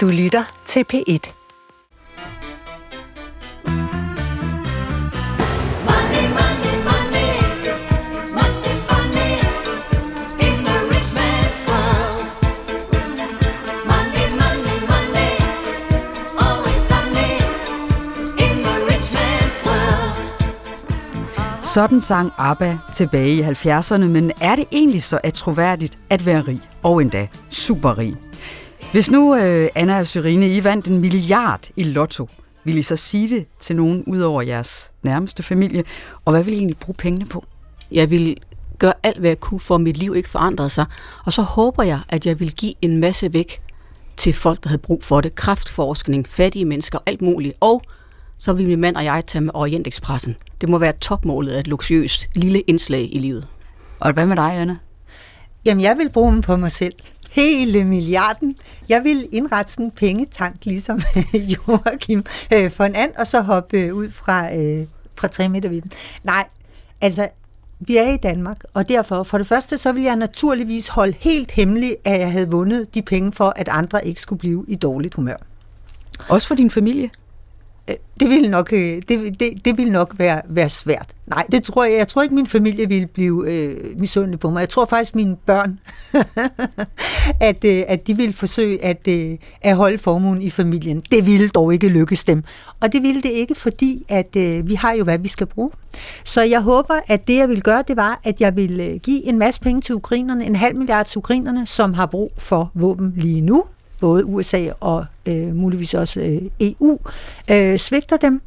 Du lytter til P1. Money, money, money must be funny in the rich man's world. Money, money, money, always sunny in the rich man's world. Sådan sang ABBA tilbage i 70'erne, men er det egentlig så atroværdigt at være rig, og endda superrig? Hvis nu øh, Anna og Syrine, I vandt en milliard i lotto, vil I så sige det til nogen ud over jeres nærmeste familie? Og hvad vil I egentlig bruge pengene på? Jeg vil gøre alt, hvad jeg kunne, for at mit liv ikke forandrede sig. Og så håber jeg, at jeg vil give en masse væk til folk, der havde brug for det. Kraftforskning, fattige mennesker, alt muligt. Og så vil min mand og jeg tage med Orientexpressen. Det må være topmålet af et luksuriøst lille indslag i livet. Og hvad med dig, Anna? Jamen, jeg vil bruge dem på mig selv. Hele milliarden. Jeg vil indrette sådan en pengetank, ligesom Joachim øh, von And, og så hoppe øh, ud fra, øh, fra 3 meter vidden. Nej, altså, vi er i Danmark, og derfor, for det første, så vil jeg naturligvis holde helt hemmeligt, at jeg havde vundet de penge for, at andre ikke skulle blive i dårligt humør. Også for din familie? Øh, det ville nok, øh, det, det, det ville nok være, være svært. Nej, det tror jeg. Jeg tror ikke, min familie ville blive øh, misundelig på mig. Jeg tror faktisk, mine børn, at, øh, at de ville forsøge at, øh, at holde formuen i familien. Det ville dog ikke lykkes dem. Og det ville det ikke, fordi at øh, vi har jo, hvad vi skal bruge. Så jeg håber, at det, jeg vil gøre, det var, at jeg vil øh, give en masse penge til ukrainerne, en halv milliard til ukrainerne, som har brug for våben lige nu både USA og øh, muligvis også øh, EU, øh, svigter dem.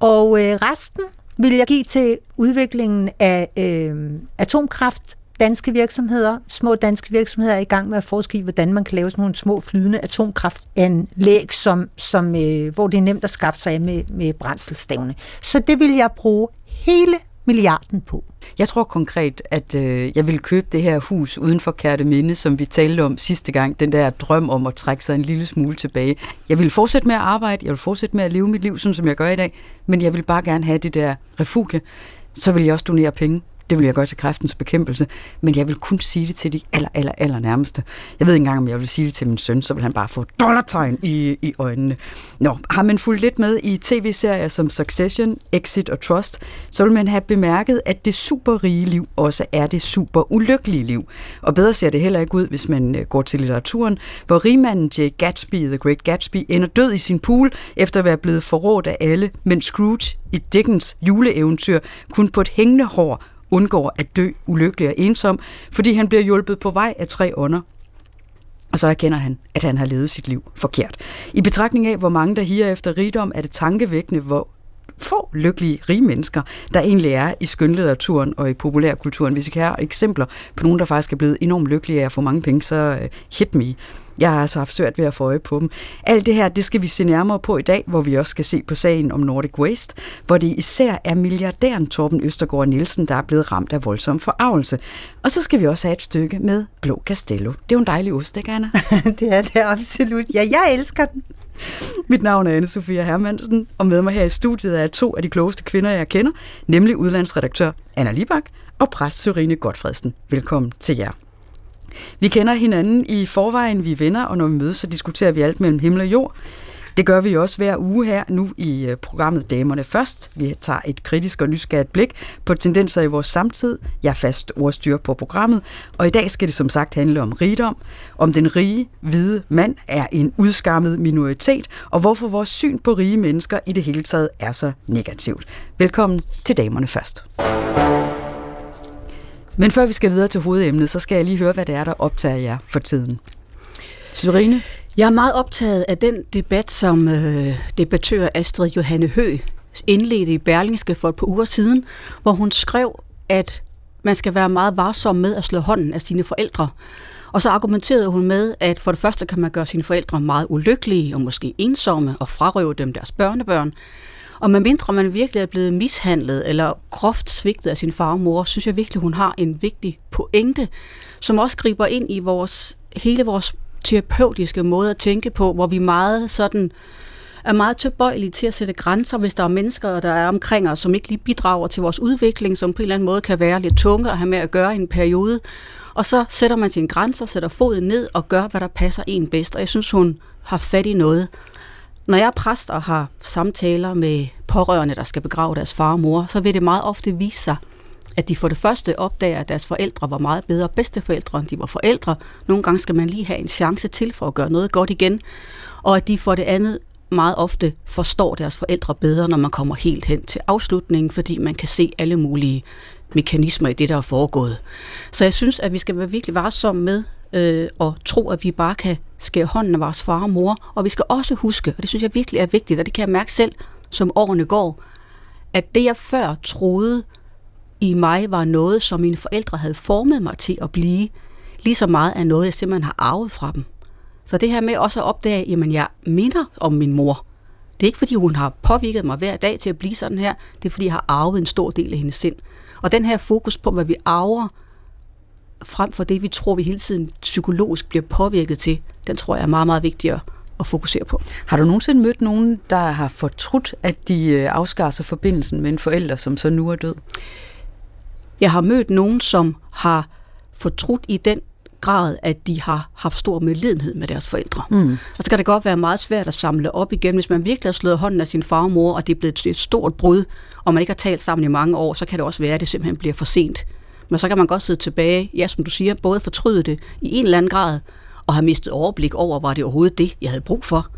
Og øh, resten vil jeg give til udviklingen af øh, atomkraft. Danske virksomheder, små danske virksomheder er i gang med at forske i, hvordan man kan lave sådan nogle små flydende atomkraftanlæg, som, som, øh, hvor det er nemt at skaffe sig af med, med brændselstavne. Så det vil jeg bruge hele milliarden på. Jeg tror konkret, at øh, jeg vil købe det her hus uden for Kærteminde, som vi talte om sidste gang. Den der drøm om at trække sig en lille smule tilbage. Jeg vil fortsætte med at arbejde, jeg vil fortsætte med at leve mit liv, sådan som jeg gør i dag, men jeg vil bare gerne have det der refuge. Så vil jeg også donere penge. Det vil jeg gøre til kræftens bekæmpelse, men jeg vil kun sige det til de aller, aller, aller nærmeste. Jeg ved ikke engang, om jeg vil sige det til min søn, så vil han bare få dollartegn i, i øjnene. Nå, har man fulgt lidt med i tv-serier som Succession, Exit og Trust, så vil man have bemærket, at det superrige liv også er det super ulykkelige liv. Og bedre ser det heller ikke ud, hvis man øh, går til litteraturen, hvor rigmanden Jay Gatsby, The Great Gatsby, ender død i sin pool, efter at være blevet forrådt af alle, mens Scrooge i Dickens juleeventyr kun på et hængende hår undgår at dø ulykkelig og ensom, fordi han bliver hjulpet på vej af tre ånder. Og så erkender han, at han har levet sit liv forkert. I betragtning af, hvor mange der higer efter rigdom, er det tankevækkende, hvor få lykkelige rige mennesker, der egentlig er i skønlitteraturen og i populærkulturen. Hvis I kan have eksempler på nogen, der faktisk er blevet enormt lykkelige af at få mange penge, så øh, hit me. Jeg har altså haft svært ved at få øje på dem. Alt det her, det skal vi se nærmere på i dag, hvor vi også skal se på sagen om Nordic Waste, hvor det især er milliardæren Torben Østergaard Nielsen, der er blevet ramt af voldsom forarvelse. Og så skal vi også have et stykke med Blå Castello. Det er jo en dejlig ost, ikke Anna? det er det absolut. Ja, jeg elsker den. Mit navn er Anne-Sophia Hermansen, og med mig her i studiet er to af de klogeste kvinder, jeg kender, nemlig udlandsredaktør Anna Libak og præst Sørine Godfredsen. Velkommen til jer. Vi kender hinanden i forvejen, vi er venner, og når vi mødes, så diskuterer vi alt mellem himmel og jord. Det gør vi også hver uge her nu i øh, programmet Damerne Først. Vi tager et kritisk og nysgerrigt blik på tendenser i vores samtid. Jeg er fast ordstyr på programmet, og i dag skal det som sagt handle om rigdom, om den rige, hvide mand er en udskammet minoritet, og hvorfor vores syn på rige mennesker i det hele taget er så negativt. Velkommen til Damerne Først. Men før vi skal videre til hovedemnet, så skal jeg lige høre, hvad det er, der optager jer for tiden. Syrine? Jeg er meget optaget af den debat, som øh, debattør Astrid Johanne Hø indledte i Berlingske for et par uger siden, hvor hun skrev, at man skal være meget varsom med at slå hånden af sine forældre. Og så argumenterede hun med, at for det første kan man gøre sine forældre meget ulykkelige og måske ensomme og frarøve dem deres børnebørn. Og medmindre man virkelig er blevet mishandlet eller groft svigtet af sin far og mor, synes jeg virkelig, hun har en vigtig pointe, som også griber ind i vores, hele vores terapeutiske måde at tænke på, hvor vi meget sådan er meget tilbøjelige til at sætte grænser, hvis der er mennesker, der er omkring os, som ikke lige bidrager til vores udvikling, som på en eller anden måde kan være lidt tunge at have med at gøre i en periode. Og så sætter man sine grænser, sætter foden ned og gør, hvad der passer en bedst. Og jeg synes, hun har fat i noget. Når jeg er præst og har samtaler med pårørende, der skal begrave deres far og mor, så vil det meget ofte vise sig, at de for det første opdager, at deres forældre var meget bedre bedsteforældre, end de var forældre. Nogle gange skal man lige have en chance til for at gøre noget godt igen. Og at de for det andet meget ofte forstår deres forældre bedre, når man kommer helt hen til afslutningen, fordi man kan se alle mulige mekanismer i det, der er foregået. Så jeg synes, at vi skal være virkelig varsomme med øh, og tro, at vi bare kan skære hånden af vores far og mor. Og vi skal også huske, og det synes jeg virkelig er vigtigt, og det kan jeg mærke selv, som årene går, at det jeg før troede i mig var noget, som mine forældre havde formet mig til at blive, lige så meget af noget, jeg simpelthen har arvet fra dem. Så det her med også at opdage, at jeg minder om min mor. Det er ikke fordi, hun har påvirket mig hver dag til at blive sådan her. Det er fordi, jeg har arvet en stor del af hendes sind. Og den her fokus på, hvad vi arver, frem for det, vi tror, vi hele tiden psykologisk bliver påvirket til, den tror jeg er meget, meget vigtigere at fokusere på. Har du nogensinde mødt nogen, der har fortrudt, at de øh, afskar sig forbindelsen med en forælder, som så nu er død? Jeg har mødt nogen, som har fortrudt i den grad, at de har haft stor medlidenhed med deres forældre. Mm. Og så kan det godt være meget svært at samle op igen. Hvis man virkelig har slået hånden af sin far og mor, og det er blevet et stort brud, og man ikke har talt sammen i mange år, så kan det også være, at det simpelthen bliver for sent. Men så kan man godt sidde tilbage, ja, som du siger, både fortryde det i en eller anden grad, og have mistet overblik over, var det overhovedet det, jeg havde brug for.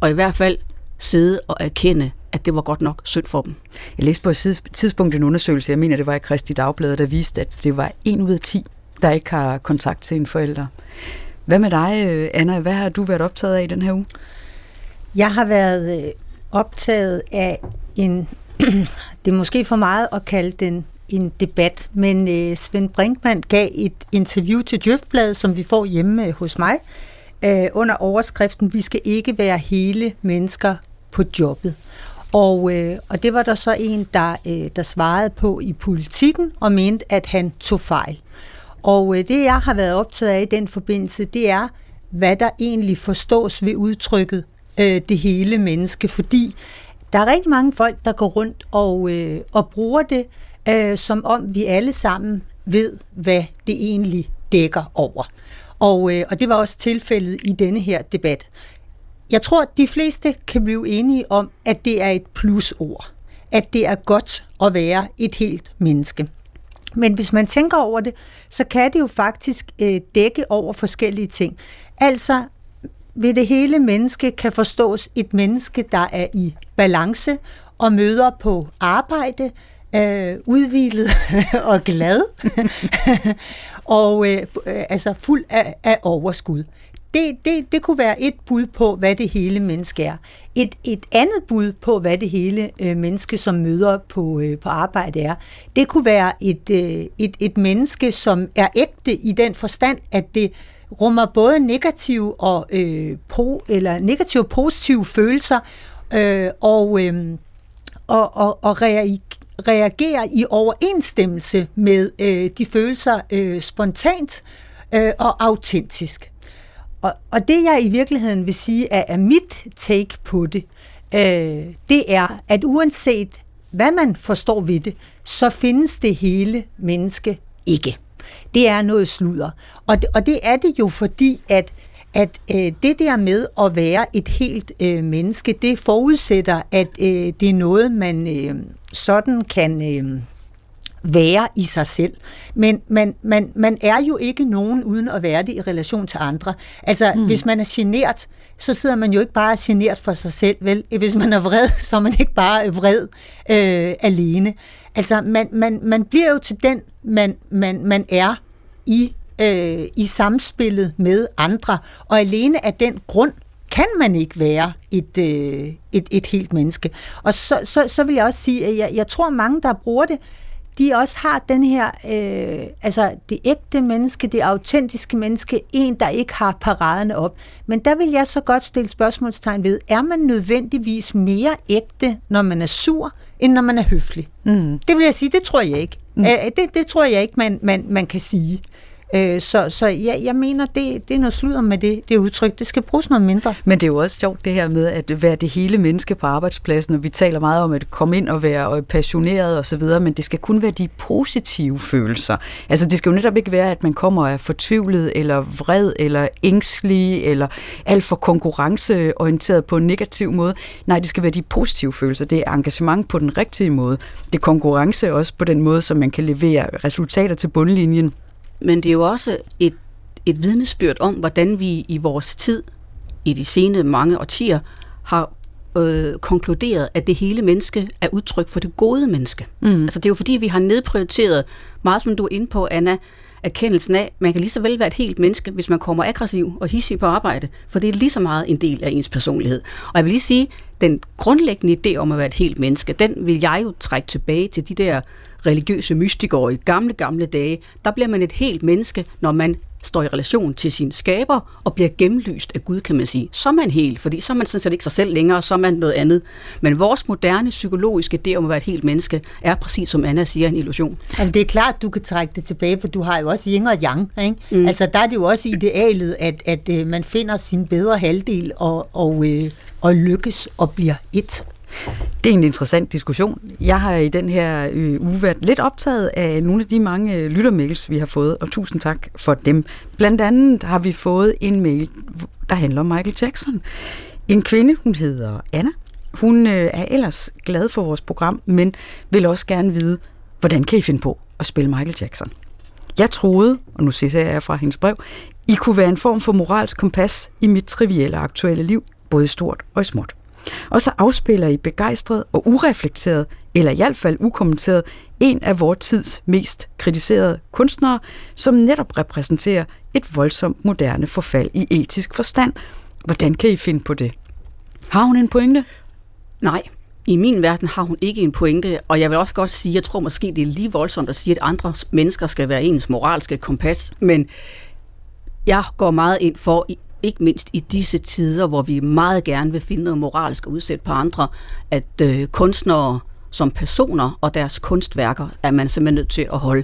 Og i hvert fald sidde og erkende, at det var godt nok synd for dem. Jeg læste på et tids- tidspunkt en undersøgelse, jeg mener det var i Kristi Dagblad, der viste, at det var en ud af 10, der ikke har kontakt til en forælder. Hvad med dig, øh, Anna? Hvad har du været optaget af i den her uge? Jeg har været øh, optaget af en, det er måske for meget at kalde den en debat, men øh, Svend Brinkmann gav et interview til Djøfbladet, som vi får hjemme øh, hos mig, øh, under overskriften, vi skal ikke være hele mennesker på jobbet. Og, øh, og det var der så en, der, øh, der svarede på i politikken og mente, at han tog fejl. Og øh, det, jeg har været optaget af i den forbindelse, det er, hvad der egentlig forstås ved udtrykket øh, det hele menneske, fordi der er rigtig mange folk, der går rundt og, øh, og bruger det, øh, som om vi alle sammen ved, hvad det egentlig dækker over. Og, øh, og det var også tilfældet i denne her debat. Jeg tror, at de fleste kan blive enige om, at det er et plusord. At det er godt at være et helt menneske. Men hvis man tænker over det, så kan det jo faktisk øh, dække over forskellige ting. Altså, ved det hele menneske kan forstås et menneske, der er i balance og møder på arbejde, øh, udvilet og glad, og øh, altså fuld af, af overskud. Det, det, det kunne være et bud på, hvad det hele menneske er. Et, et andet bud på, hvad det hele øh, menneske, som møder på, øh, på arbejde er, det kunne være et, øh, et, et menneske, som er ægte i den forstand, at det rummer både negative og øh, po, eller negative og positive følelser, øh, og, øh, og, og, og reagerer reagerer i overensstemmelse med øh, de følelser øh, spontant øh, og autentisk. Og, og det jeg i virkeligheden vil sige er, er mit take på det, øh, det er, at uanset hvad man forstår ved det, så findes det hele menneske ikke. Det er noget sludder. Og det, og det er det jo fordi, at at øh, det der med at være et helt øh, menneske, det forudsætter, at øh, det er noget, man øh, sådan kan øh, være i sig selv. Men man, man, man er jo ikke nogen uden at være det i relation til andre. Altså, mm. hvis man er genert, så sidder man jo ikke bare genert for sig selv, vel? Hvis man er vred, så er man ikke bare vred øh, alene. Altså, man, man, man bliver jo til den, man, man, man er i øh, i samspillet med andre, og alene af den grund kan man ikke være et, øh, et, et helt menneske. Og så, så, så vil jeg også sige, at jeg, jeg tror mange, der bruger det, de også har den her, øh, altså det ægte menneske, det autentiske menneske, en, der ikke har paraderne op. Men der vil jeg så godt stille spørgsmålstegn ved, er man nødvendigvis mere ægte, når man er sur, end når man er høflig? Mm. Det vil jeg sige, det tror jeg ikke. Mm. Det, det tror jeg ikke, man, man, man kan sige. Øh, så så jeg, jeg mener, det, det er noget sludder med det, det udtryk. Det skal bruges noget mindre. Men det er jo også sjovt det her med at være det hele menneske på arbejdspladsen, og vi taler meget om at komme ind og være øh, passioneret og så videre, men det skal kun være de positive følelser. Altså det skal jo netop ikke være, at man kommer og er fortvivlet, eller vred, eller ængstelig, eller alt for konkurrenceorienteret på en negativ måde. Nej, det skal være de positive følelser. Det er engagement på den rigtige måde. Det er konkurrence også på den måde, som man kan levere resultater til bundlinjen. Men det er jo også et, et vidnesbyrd om, hvordan vi i vores tid, i de senere mange årtier, har øh, konkluderet, at det hele menneske er udtryk for det gode menneske. Mm. Altså det er jo fordi, vi har nedprioriteret, meget som du er inde på, Anna, erkendelsen af, at man kan lige så vel være et helt menneske, hvis man kommer aggressiv og hissig på arbejde, for det er lige så meget en del af ens personlighed. Og jeg vil lige sige, den grundlæggende idé om at være et helt menneske, den vil jeg jo trække tilbage til de der religiøse mystikere i gamle, gamle dage. Der bliver man et helt menneske, når man står i relation til sin skaber og bliver gennemlyst af Gud, kan man sige. Så er man helt, fordi så er man sådan set ikke sig selv længere, så er man noget andet. Men vores moderne psykologiske idé om at være et helt menneske, er præcis som Anna siger, en illusion. Jamen, det er klart, du kan trække det tilbage, for du har jo også yin og yang. Ikke? Mm. Altså, der er det jo også idealet, at, at øh, man finder sin bedre halvdel og, og, øh, og lykkes og bliver et. Det er en interessant diskussion. Jeg har i den her øh, uge været lidt optaget af nogle af de mange øh, lyttermails, vi har fået, og tusind tak for dem. Blandt andet har vi fået en mail, der handler om Michael Jackson. En kvinde, hun hedder Anna. Hun øh, er ellers glad for vores program, men vil også gerne vide, hvordan kan I finde på at spille Michael Jackson? Jeg troede, og nu citerer jeg fra hendes brev, I kunne være en form for moralsk kompas i mit trivielle aktuelle liv, både stort og i småt. Og så afspiller I begejstret og ureflekteret, eller i hvert fald ukommenteret, en af vores tids mest kritiserede kunstnere, som netop repræsenterer et voldsomt moderne forfald i etisk forstand. Hvordan kan I finde på det? Har hun en pointe? Nej, i min verden har hun ikke en pointe, og jeg vil også godt sige, jeg tror måske, det er lige voldsomt at sige, at andre mennesker skal være ens moralske kompas, men jeg går meget ind for ikke mindst i disse tider, hvor vi meget gerne vil finde noget moralsk at udsætte på andre, at øh, kunstnere som personer og deres kunstværker er man simpelthen nødt til at holde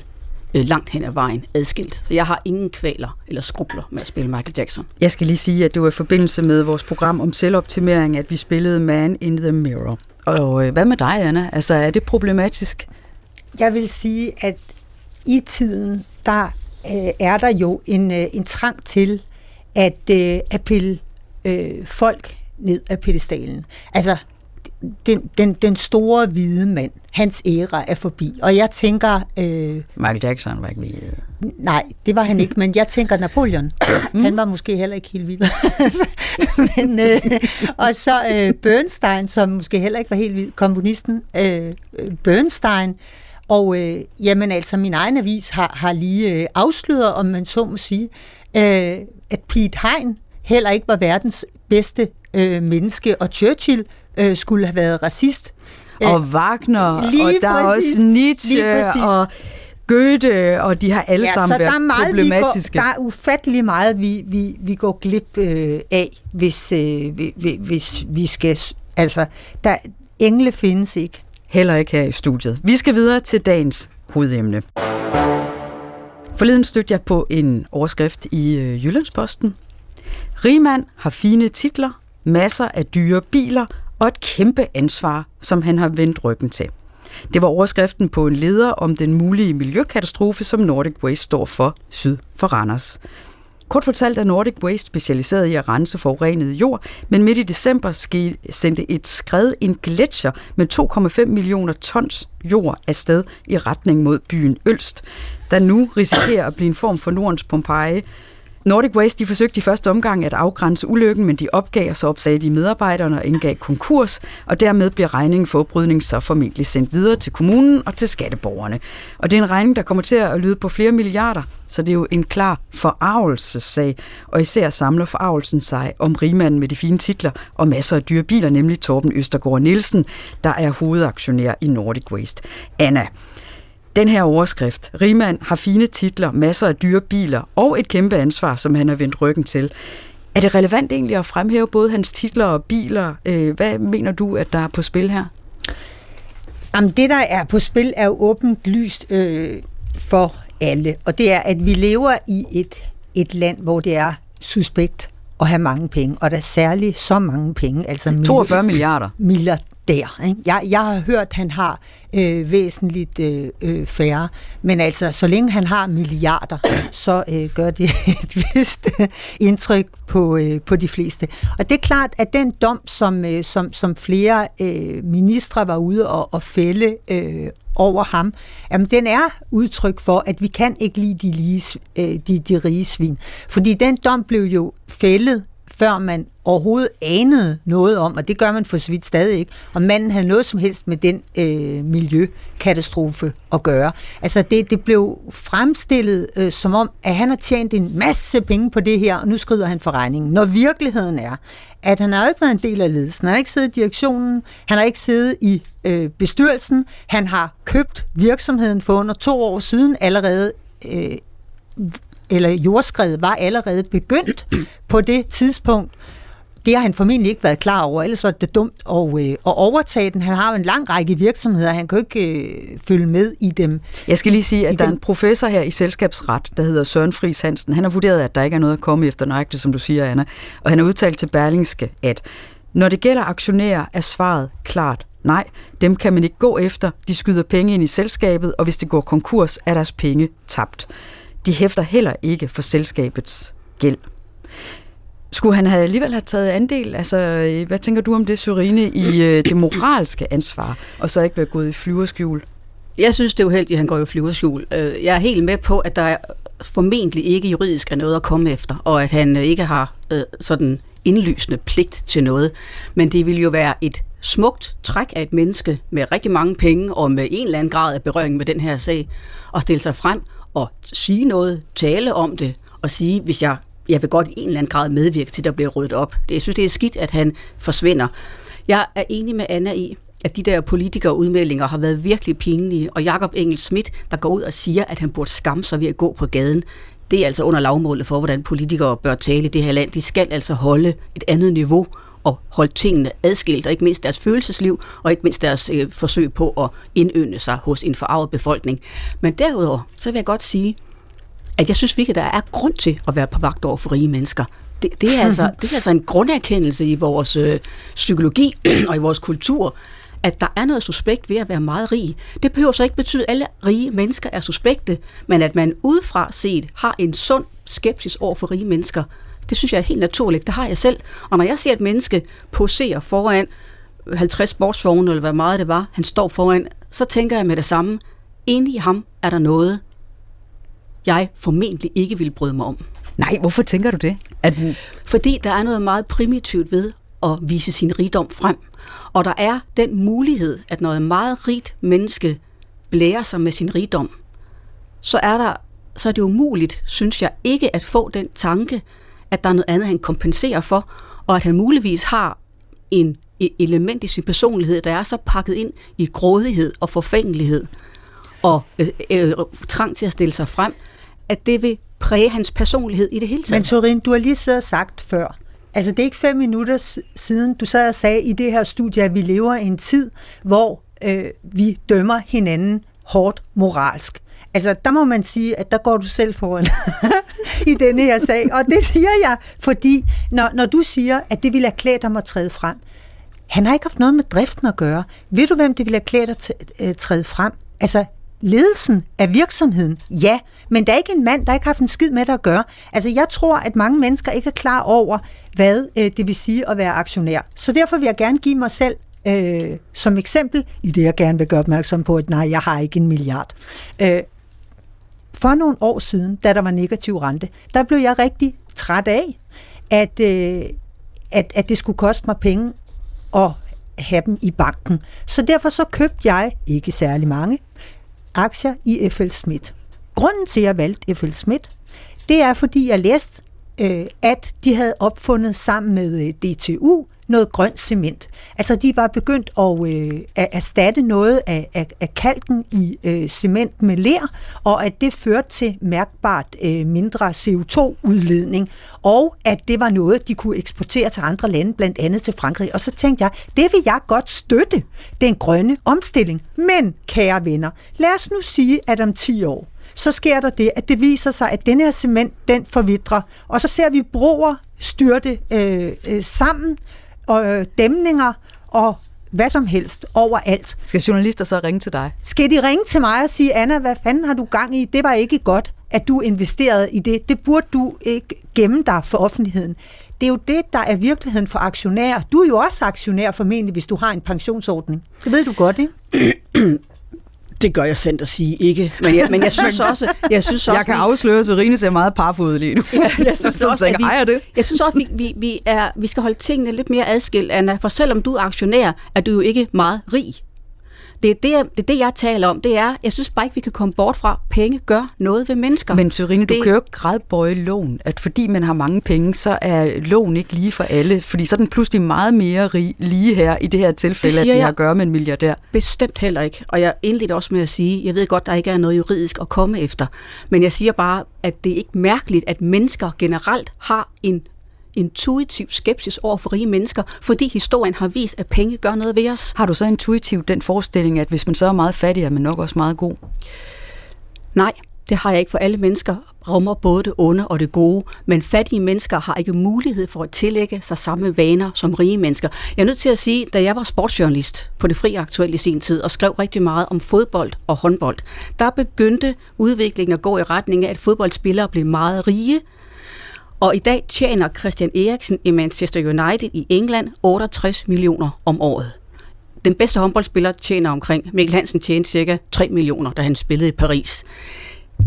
øh, langt hen ad vejen adskilt. Så jeg har ingen kvaler eller skrubler med at spille Michael Jackson. Jeg skal lige sige, at det var i forbindelse med vores program om selvoptimering, at vi spillede Man in the Mirror. Og øh, hvad med dig, Anna? Altså, er det problematisk? Jeg vil sige, at i tiden, der øh, er der jo en, øh, en trang til at, øh, at pille øh, folk ned af pedestalen. Altså, den, den, den store hvide mand, hans æra er forbi. Og jeg tænker... Øh, Michael Jackson var ikke lige... Nej, det var han ikke, men jeg tænker Napoleon. Han var måske heller ikke helt vild. men, øh, og så øh, Bernstein, som måske heller ikke var helt vild, komponisten øh, Bernstein. Og øh, jamen altså, min egen avis har, har lige øh, afsløret, om man så må sige, øh, at Pete Hein heller ikke var verdens bedste øh, menneske, og Churchill øh, skulle have været racist. Og Wagner, lige og der præcis, er også Nietzsche, og Goethe, og de har alle ja, sammen så der er meget, problematiske. Vi går, der er ufattelig meget, vi, vi, vi går glip øh, af, hvis, øh, vi, hvis vi skal... Altså, der, engle findes ikke. Heller ikke her i studiet. Vi skal videre til dagens hovedemne. Forleden stødte jeg på en overskrift i øh, Jyllandsposten. Rigmand har fine titler, masser af dyre biler og et kæmpe ansvar, som han har vendt ryggen til. Det var overskriften på en leder om den mulige miljøkatastrofe, som Nordic Waste står for syd for Randers. Kort fortalt er Nordic Waste specialiseret i at rense forurenet jord, men midt i december sendte et skred en gletscher med 2,5 millioner tons jord afsted i retning mod byen Ølst, der nu risikerer at blive en form for Nordens Pompeji, Nordic Waste de forsøgte i første omgang at afgrænse ulykken, men de opgav, og så opsagde de medarbejderne og indgav konkurs, og dermed bliver regningen for oprydning så formentlig sendt videre til kommunen og til skatteborgerne. Og det er en regning, der kommer til at lyde på flere milliarder, så det er jo en klar forarvelsessag, og især samler forarvelsen sig om rigmanden med de fine titler og masser af dyre biler, nemlig Torben Østergaard Nielsen, der er hovedaktionær i Nordic Waste. Anna, den her overskrift, Rigmand har fine titler, masser af dyre biler og et kæmpe ansvar, som han har vendt ryggen til. Er det relevant egentlig at fremhæve både hans titler og biler? Øh, hvad mener du, at der er på spil her? Jamen, det, der er på spil, er jo åbent lyst øh, for alle, og det er, at vi lever i et, et land, hvor det er suspekt at have mange penge, og der er særligt så mange penge, altså 42 milliarder der. Ikke? Jeg, jeg har hørt, at han har øh, væsentligt øh, øh, færre, men altså, så længe han har milliarder, så øh, gør det et vist øh, indtryk på, øh, på de fleste. Og det er klart, at den dom, som, øh, som, som flere øh, ministre var ude og, og fælde øh, over ham, jamen den er udtryk for, at vi kan ikke lide de, lige, øh, de, de rige svin. Fordi den dom blev jo fældet før man overhovedet anede noget om, og det gør man for så vidt stadig ikke, om manden havde noget som helst med den øh, miljøkatastrofe at gøre. Altså det, det blev fremstillet øh, som om, at han har tjent en masse penge på det her, og nu skrider han for regningen. Når virkeligheden er, at han har jo ikke været en del af ledelsen, han har ikke siddet i direktionen, han har ikke siddet i øh, bestyrelsen, han har købt virksomheden for under to år siden allerede øh, eller jordskredet var allerede begyndt på det tidspunkt. Det har han formentlig ikke været klar over, ellers var det dumt at, øh, at overtage den. Han har jo en lang række virksomheder, han kan jo ikke øh, følge med i dem. Jeg skal lige sige, I at der er den- en professor her i selskabsret, der hedder Søren Friis Hansen. Han har vurderet, at der ikke er noget at komme efter nøjagtigt, som du siger, Anna. Og han har udtalt til Berlingske, at når det gælder aktionærer, er svaret klart nej. Dem kan man ikke gå efter. De skyder penge ind i selskabet, og hvis det går konkurs, er deres penge tabt. De hæfter heller ikke for selskabets gæld. Skulle han have alligevel have taget andel? Altså, øh, hvad tænker du om det, Sørine, i øh, det moralske ansvar, og så ikke være gået i flyverskjul? Jeg synes, det er uheldigt, at han går i flyverskjul. Øh, jeg er helt med på, at der er formentlig ikke juridisk er noget at komme efter, og at han ikke har øh, sådan indlysende pligt til noget. Men det vil jo være et smukt træk af et menneske med rigtig mange penge og med en eller anden grad af berøring med den her sag, og stille sig frem at sige noget, tale om det, og sige, hvis jeg, jeg vil godt i en eller anden grad medvirke til, at der bliver ryddet op. Det, jeg synes, det er skidt, at han forsvinder. Jeg er enig med Anna i, at de der politikerudmeldinger har været virkelig pinlige, og Jakob Engel Schmidt, der går ud og siger, at han burde skamme sig ved at gå på gaden, det er altså under lavmålet for, hvordan politikere bør tale i det her land. De skal altså holde et andet niveau og holde tingene adskilt, og ikke mindst deres følelsesliv, og ikke mindst deres øh, forsøg på at indønde sig hos en forarvet befolkning. Men derudover, så vil jeg godt sige, at jeg synes virkelig, der er grund til at være på vagt over for rige mennesker. Det, det, er, altså, det er altså en grunderkendelse i vores øh, psykologi og i vores kultur, at der er noget suspekt ved at være meget rig. Det behøver så ikke betyde, at alle rige mennesker er suspekte, men at man udefra set har en sund skepsis over for rige mennesker, det synes jeg er helt naturligt. Det har jeg selv. Og når jeg ser et menneske posere foran 50 sportsvogne, eller hvad meget det var, han står foran, så tænker jeg med det samme, inde i ham er der noget, jeg formentlig ikke vil bryde mig om. Nej, hvorfor tænker du det? At, Fordi der er noget meget primitivt ved at vise sin rigdom frem. Og der er den mulighed, at når et meget rigt menneske blærer sig med sin rigdom, så er, der, så er det umuligt, synes jeg, ikke at få den tanke, at der er noget andet, han kompenserer for, og at han muligvis har en element i sin personlighed, der er så pakket ind i grådighed og forfængelighed og øh, øh, øh, trang til at stille sig frem, at det vil præge hans personlighed i det hele taget. Men Torin, du har lige siddet og sagt før, altså det er ikke fem minutter siden, du sad og sagde i det her studie, at vi lever i en tid, hvor øh, vi dømmer hinanden hårdt moralsk. Altså, der må man sige, at der går du selv foran i denne her sag. Og det siger jeg, fordi når, når du siger, at det ville have klædt ham at træde frem, han har ikke haft noget med driften at gøre. Ved du, hvem det ville have klædt at øh, træde frem? Altså, ledelsen af virksomheden, ja, men der er ikke en mand, der ikke har haft en skid med det at gøre. Altså, jeg tror, at mange mennesker ikke er klar over, hvad øh, det vil sige at være aktionær. Så derfor vil jeg gerne give mig selv øh, som eksempel, i det jeg gerne vil gøre opmærksom på, at nej, jeg har ikke en milliard. Øh, for nogle år siden, da der var negativ rente, der blev jeg rigtig træt af, at, øh, at, at det skulle koste mig penge at have dem i banken. Så derfor så købte jeg, ikke særlig mange, aktier i FL Schmidt. Grunden til, at jeg valgte FL Schmidt, det er, fordi jeg læste, øh, at de havde opfundet sammen med øh, DTU noget grønt cement. Altså, de var begyndt at, øh, at erstatte noget af, af, af kalken i øh, cement med ler, og at det førte til mærkbart øh, mindre CO2-udledning, og at det var noget, de kunne eksportere til andre lande, blandt andet til Frankrig. Og så tænkte jeg, det vil jeg godt støtte, den grønne omstilling. Men, kære venner, lad os nu sige, at om 10 år, så sker der det, at det viser sig, at den her cement, den forvidrer, og så ser vi broer styrte øh, øh, sammen, og øh, dæmninger og hvad som helst overalt. Skal journalister så ringe til dig? Skal de ringe til mig og sige, Anna, hvad fanden har du gang i? Det var ikke godt, at du investerede i det. Det burde du ikke gemme dig for offentligheden. Det er jo det, der er virkeligheden for aktionærer. Du er jo også aktionær formentlig, hvis du har en pensionsordning. Det ved du godt, ikke? Det gør jeg sandt at sige ikke. Men jeg, men jeg synes også... Jeg, synes også, Jeg kan vi- afsløre, at Serine ser meget parfud lige nu. Ja, jeg synes Så også, at vi, "Ej, er det?" jeg synes også, vi, vi, vi, er, vi skal holde tingene lidt mere adskilt, Anna. For selvom du er aktionær, er du jo ikke meget rig. Det er det, jeg- det, er det jeg taler om. Det er, jeg synes bare ikke, vi kan komme bort fra, penge gør noget ved mennesker. Men Sørine, du Det- kan jo ikke gradbøje lån, at fordi man har mange penge, så er lån ikke lige for alle, fordi så er den pludselig meget mere rig, lige her i det her tilfælde, Det at vi har at gøre med en milliardær. Bestemt heller ikke. Og jeg indledte også med at sige, jeg ved godt, der ikke er noget juridisk at komme efter. Men jeg siger bare, at det er ikke mærkeligt, at mennesker generelt har en intuitiv skepsis over for rige mennesker, fordi historien har vist, at penge gør noget ved os. Har du så intuitivt den forestilling, at hvis man så er meget fattig, er man nok også meget god? Nej, det har jeg ikke, for alle mennesker rummer både det onde og det gode, men fattige mennesker har ikke mulighed for at tillægge sig samme vaner som rige mennesker. Jeg er nødt til at sige, da jeg var sportsjournalist på det frie aktuelle i sin tid og skrev rigtig meget om fodbold og håndbold, der begyndte udviklingen at gå i retning af, at fodboldspillere blev meget rige, og i dag tjener Christian Eriksen i Manchester United i England 68 millioner om året. Den bedste håndboldspiller tjener omkring, Mikkel Hansen tjente cirka 3 millioner, da han spillede i Paris.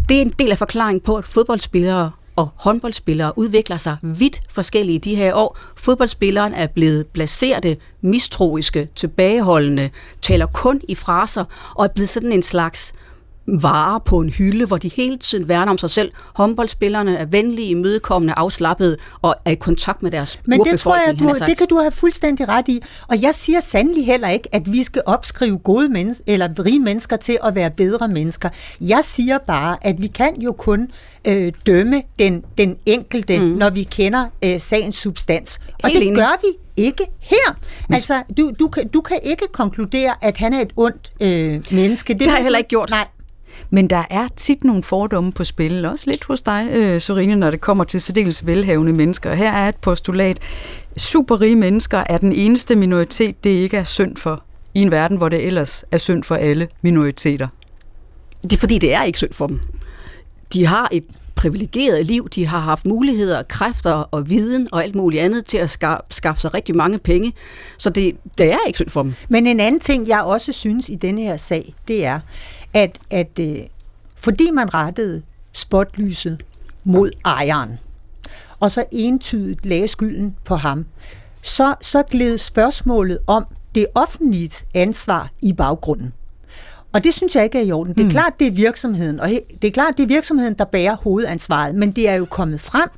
Det er en del af forklaringen på, at fodboldspillere og håndboldspillere udvikler sig vidt forskellige i de her år. Fodboldspilleren er blevet blaserte, mistroiske, tilbageholdende, taler kun i fraser og er blevet sådan en slags varer på en hylde, hvor de hele tiden værner om sig selv. Håndboldspillerne er venlige, imødekommende, afslappede og er i kontakt med deres Men det tror jeg, du, det kan du have fuldstændig ret i. Og jeg siger sandelig heller ikke, at vi skal opskrive gode mennesker, eller rige mennesker til at være bedre mennesker. Jeg siger bare, at vi kan jo kun øh, dømme den, den enkelte, mm. når vi kender øh, sagens substans. Og Helt det enig. gør vi ikke her. Altså, du, du, kan, du kan ikke konkludere, at han er et ondt øh, menneske. Det har jeg heller ikke gjort. Nej, Men der er tit nogle fordomme på spil, også lidt hos dig, øh, Sorine, når det kommer til særdeles velhavende mennesker. Her er et postulat. Superrige mennesker er den eneste minoritet, det ikke er synd for, i en verden, hvor det ellers er synd for alle minoriteter. Det er fordi, det er ikke synd for dem. De har et privilegeret liv, de har haft muligheder, kræfter og viden og alt muligt andet til at skaffe, skaffe sig rigtig mange penge. Så det, det er ikke synd for dem. Men en anden ting, jeg også synes i denne her sag, det er, at, at øh, fordi man rettede spotlyset mod ejeren, og så entydigt lagde skylden på ham, så, så gled spørgsmålet om det offentlige ansvar i baggrunden. Og det synes jeg ikke er i orden. Det er mm. klart, det er virksomheden, og det er klart, det er virksomheden, der bærer hovedansvaret, men det er jo kommet frem,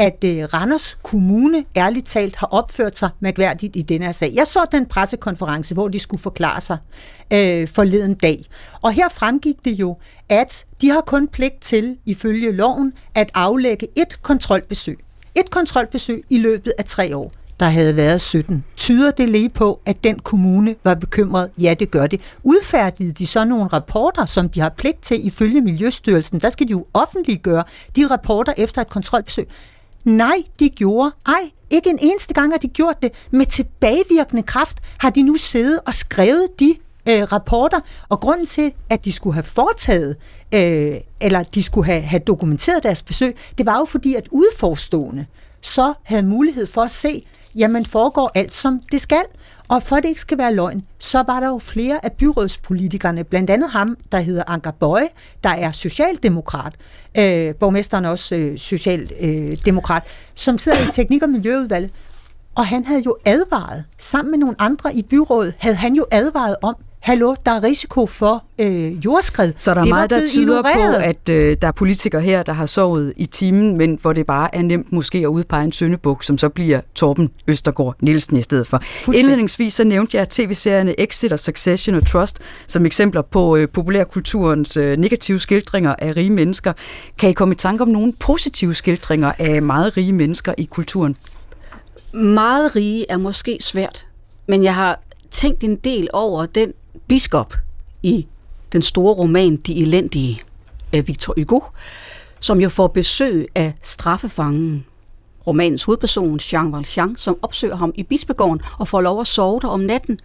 at øh, Randers Kommune ærligt talt har opført sig mærkværdigt i denne her sag. Jeg så den pressekonference, hvor de skulle forklare sig øh, forleden dag. Og her fremgik det jo, at de har kun pligt til, ifølge loven, at aflægge et kontrolbesøg. Et kontrolbesøg i løbet af tre år. Der havde været 17. Tyder det lige på, at den kommune var bekymret? Ja, det gør det. Udfærdigede de så nogle rapporter, som de har pligt til ifølge Miljøstyrelsen? Der skal de jo offentliggøre de rapporter efter et kontrolbesøg. Nej, de gjorde. Ej, ikke en eneste gang har de gjort det. Med tilbagevirkende kraft har de nu siddet og skrevet de øh, rapporter, og grunden til, at de skulle have foretaget, øh, eller de skulle have, have dokumenteret deres besøg, det var jo fordi, at udforstående så havde mulighed for at se, jamen foregår alt som det skal. Og for at det ikke skal være løgn, så var der jo flere af byrådspolitikerne, blandt andet ham, der hedder Anker Bøje, der er socialdemokrat, øh, borgmesteren også øh, socialdemokrat, som sidder i teknik- og miljøudvalget, og han havde jo advaret, sammen med nogle andre i byrådet, havde han jo advaret om, hallo, der er risiko for øh, jordskred. Så der er Det var meget, der tyder ignoreret. på, at øh, der er politikere her, der har sovet i timen, men hvor det bare er nemt måske at udpege en søndebuk, som så bliver Torben Østergaard Nielsen i stedet for. Indledningsvis så nævnte jeg tv-serierne Exit og Succession og Trust som eksempler på øh, populærkulturens øh, negative skildringer af rige mennesker. Kan I komme i tanke om nogle positive skildringer af meget rige mennesker i kulturen? Meget rige er måske svært, men jeg har tænkt en del over den biskop i den store roman De Elendige. af Victor Hugo, som jo får besøg af straffefangen, romanens hovedperson, Jean Valjean, som opsøger ham i bispegården og får lov at sove der om natten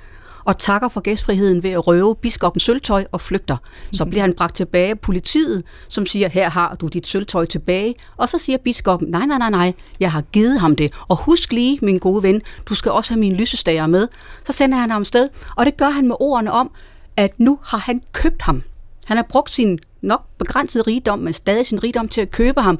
og takker for gæstfriheden ved at røve biskopens sølvtøj og flygter. Så bliver han bragt tilbage af politiet, som siger, her har du dit sølvtøj tilbage. Og så siger biskoppen, nej, nej, nej, nej, jeg har givet ham det. Og husk lige, min gode ven, du skal også have mine lysestager med. Så sender han ham sted, og det gør han med ordene om, at nu har han købt ham. Han har brugt sin nok begrænsede rigdom, men stadig sin rigdom til at købe ham.